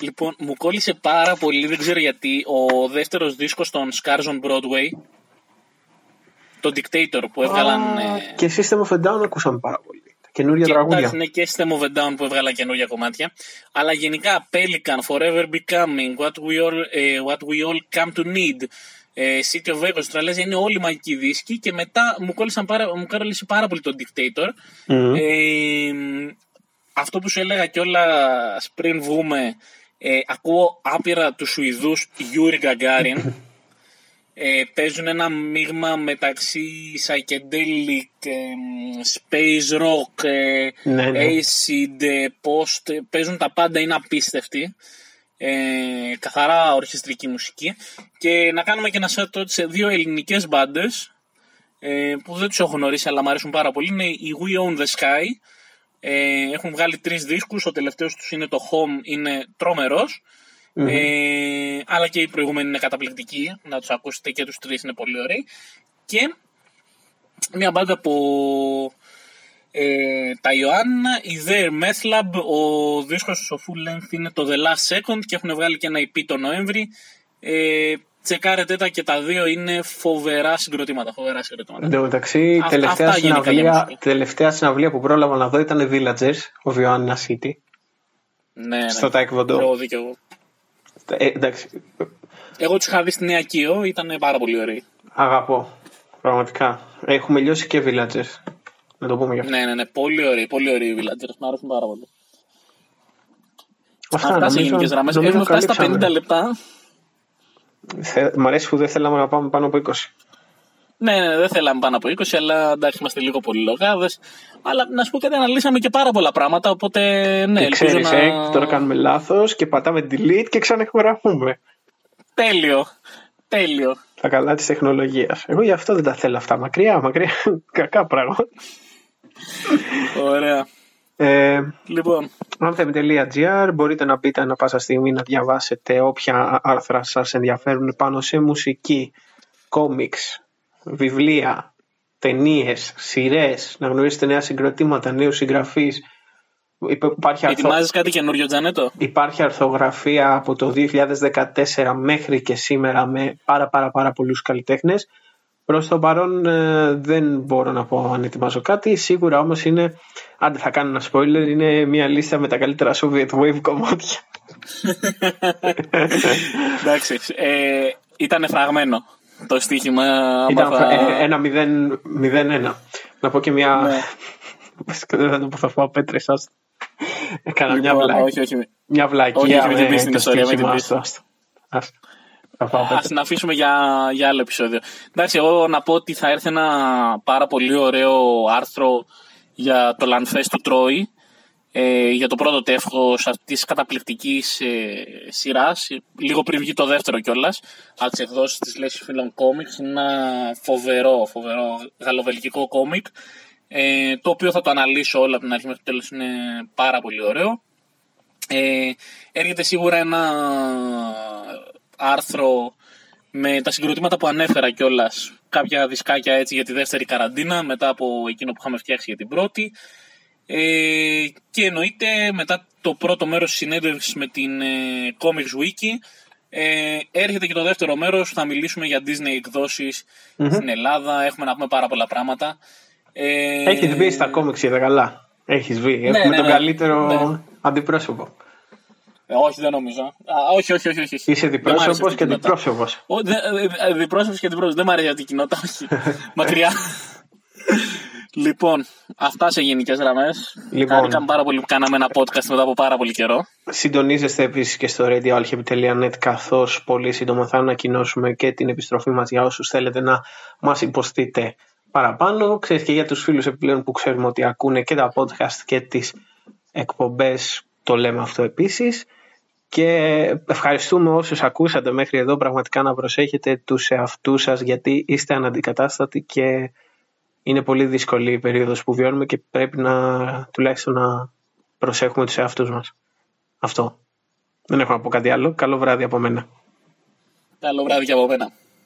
S2: Λοιπόν, μου κόλλησε πάρα πολύ, δεν ξέρω γιατί, ο δεύτερος δίσκος των Scars on Broadway, το Dictator που έβγαλαν...
S1: Ah, και System of a Down ακούσαμε πάρα πολύ. Καινούρια και, τραγούδια.
S2: Ναι, και System of a Down που έβγαλαν καινούργια κομμάτια. Αλλά γενικά Pelican, Forever Becoming, What We All, uh, What We All Come to Need, uh, City of Echoes, Australasia είναι όλοι μαγικοί δίσκοι και μετά μου κόλλησε πάρα, μου πάρα πολύ το Dictator. Mm-hmm. Ε, αυτό που σου έλεγα κιόλας πριν βγούμε ε, ακούω άπειρα τους Σουηδούς Yuri Gagarin. Ε, παίζουν ένα μείγμα μεταξύ psychedelic, ε, space rock, ε, ναι, ναι. acid, ε, post, παίζουν τα πάντα, είναι απίστευτοι. Ε, καθαρά ορχιστρική μουσική και να κάνουμε και ένα set σε δύο ελληνικές μπάντες ε, που δεν τους έχω γνωρίσει αλλά μου αρέσουν πάρα πολύ είναι η We Own The Sky ε, έχουν βγάλει τρεις δίσκους, ο τελευταίος τους είναι το Home, είναι Ε, αλλά και οι προηγούμενοι είναι καταπληκτικοί, να τους ακούσετε και τους τρεις είναι πολύ ωραίοι. Και μια μπάντα από ε, τα Ιωάννα, η Their Meth Lab, ο δίσκος ο full length είναι το The Last Second και έχουν βγάλει και ένα EP το Νοέμβρη. Ε, τσεκάρετε τα και τα δύο είναι φοβερά συγκροτήματα. Φοβερά συγκροτήματα.
S1: Εν τω μεταξύ, τελευταία, συναυλία, τελευταία συναυλία που πρόλαβα να δω ήταν Villagers, ο Βιωάννα City.
S2: Ναι, ναι.
S1: Στο Taekwondo.
S2: Εγώ δίκαιο.
S1: Ε, εντάξει.
S2: Εγώ τους είχα δει στην Νέα Κίο, ήταν πάρα πολύ ωραίοι.
S1: Αγαπώ. Πραγματικά. Έχουμε λιώσει και Villagers. Να το πούμε γι' αυτό.
S2: Ναι, ναι, ναι. Πολύ ωραίοι, πολύ ωραίοι οι Villagers. Μ' άρεσουν πάρα πολύ.
S1: Αυτά,
S2: Αυτά σε γενικές γραμμές. Έχουμε φτάσει στα 50 λεπτά.
S1: Μ' αρέσει που δεν θέλαμε να πάμε πάνω από 20.
S2: Ναι, ναι, δεν θέλαμε πάνω από 20, αλλά εντάξει, είμαστε λίγο πολύ λογάδες. Αλλά να σου πω κάτι, αναλύσαμε και πάρα πολλά πράγματα. Οπότε, ναι,
S1: και
S2: ελπίζω
S1: ξέρεις, να... Ε, τώρα κάνουμε λάθος και πατάμε delete και ξαναεχογραφούμε.
S2: Τέλειο. Τέλειο.
S1: Τα καλά της τεχνολογίας. Εγώ γι' αυτό δεν τα θέλω αυτά. Μακριά, μακριά. Κακά πράγματα.
S2: Ωραία.
S1: Ε,
S2: λοιπόν.
S1: Anthem.gr μπορείτε να μπείτε ανα πάσα στιγμή να διαβάσετε όποια άρθρα σας ενδιαφέρουν πάνω σε μουσική, κόμιξ, βιβλία, ταινίες, σειρές, να γνωρίσετε νέα συγκροτήματα, νέους συγγραφείς.
S2: Υπάρχει Ετοιμάζεις κάτι καινούριο, Τζανέτο;
S1: Υπάρχει αρθογραφία από το 2014 μέχρι και σήμερα με πάρα πάρα πάρα πολλούς καλλιτέχνες. Προς το παρόν ε, δεν μπορώ να πω αν ετοιμάζω κάτι. Σίγουρα όμως είναι, άντε θα κάνω ένα spoiler, είναι μια λίστα με τα καλύτερα Soviet Wave κομμάτια.
S2: Εντάξει, ε, ήταν φραγμένο το στοίχημα.
S1: Ήταν θα... Ε, ένα 0-1. Να πω και μια... Ναι. δεν θα το πω, θα πω πέτρες, Έκανα μια λοιπόν, βλακία. Όχι, όχι. Μια βλακία
S2: όχι, με την ιστορία. Με την Ας την αφήσουμε για, για άλλο επεισόδιο. Εντάξει, εγώ να πω ότι θα έρθει ένα πάρα πολύ ωραίο άρθρο για το Landfest του Τρόι, ε, για το πρώτο τεύχος αυτής της καταπληκτικής ε, σειράς, λίγο πριν βγει το δεύτερο κιόλας, από τι εκδόσει της Λέση Φίλων Κόμικ. Είναι ένα φοβερό, φοβερό γαλλοβελγικό κόμικ, ε, το οποίο θα το αναλύσω όλα από την αρχή μέχρι το τέλος. Είναι πάρα πολύ ωραίο. Ε, έρχεται σίγουρα ένα άρθρο με τα συγκροτήματα που ανέφερα κιόλας. Κάποια δισκάκια έτσι για τη δεύτερη καραντίνα μετά από εκείνο που είχαμε φτιάξει για την πρώτη. Ε, και εννοείται μετά το πρώτο μέρος της συνέντευξης με την ε, Comics Wiki ε, έρχεται και το δεύτερο μέρος, θα μιλήσουμε για Disney εκδοσεις στην Ελλάδα, έχουμε να πούμε πάρα πολλά πράγματα.
S1: Ε, Έχεις μπει στα comics για καλά. Έχεις μπει. Ναι, έχουμε ναι, τον ναι, καλύτερο ναι. αντιπρόσωπο.
S2: Ε, όχι, δεν νομίζω. Α, όχι, όχι, όχι, όχι.
S1: Είσαι διπρόσωπος και διπρόσωπος.
S2: Διπρόσωπος και διπρόσωπος. Δεν μου αρέσει αυτή η κοινότητα. Όχι. Μακριά. Λοιπόν, αυτά σε γενικές γραμμές. Λοιπόν, πάρα πολύ που κάναμε ένα podcast μετά από πάρα πολύ καιρό.
S1: Συντονίζεστε επίσης και στο radioalchemy.net καθώς πολύ σύντομα θα ανακοινώσουμε και την επιστροφή μας για όσους θέλετε να μας υποστείτε παραπάνω. Ξέρετε και για τους φίλους επιπλέον που ξέρουμε ότι ακούνε και τα podcast και τις εκπομπές. Το λέμε αυτό επίσης. Και ευχαριστούμε όσους ακούσατε μέχρι εδώ πραγματικά να προσέχετε τους εαυτούς σας γιατί είστε αναντικατάστατοι και είναι πολύ δύσκολη η περίοδος που βιώνουμε και πρέπει να τουλάχιστον να προσέχουμε τους εαυτούς μας. Αυτό. Δεν έχω να πω κάτι άλλο. Καλό βράδυ από μένα.
S2: Καλό βράδυ και από μένα.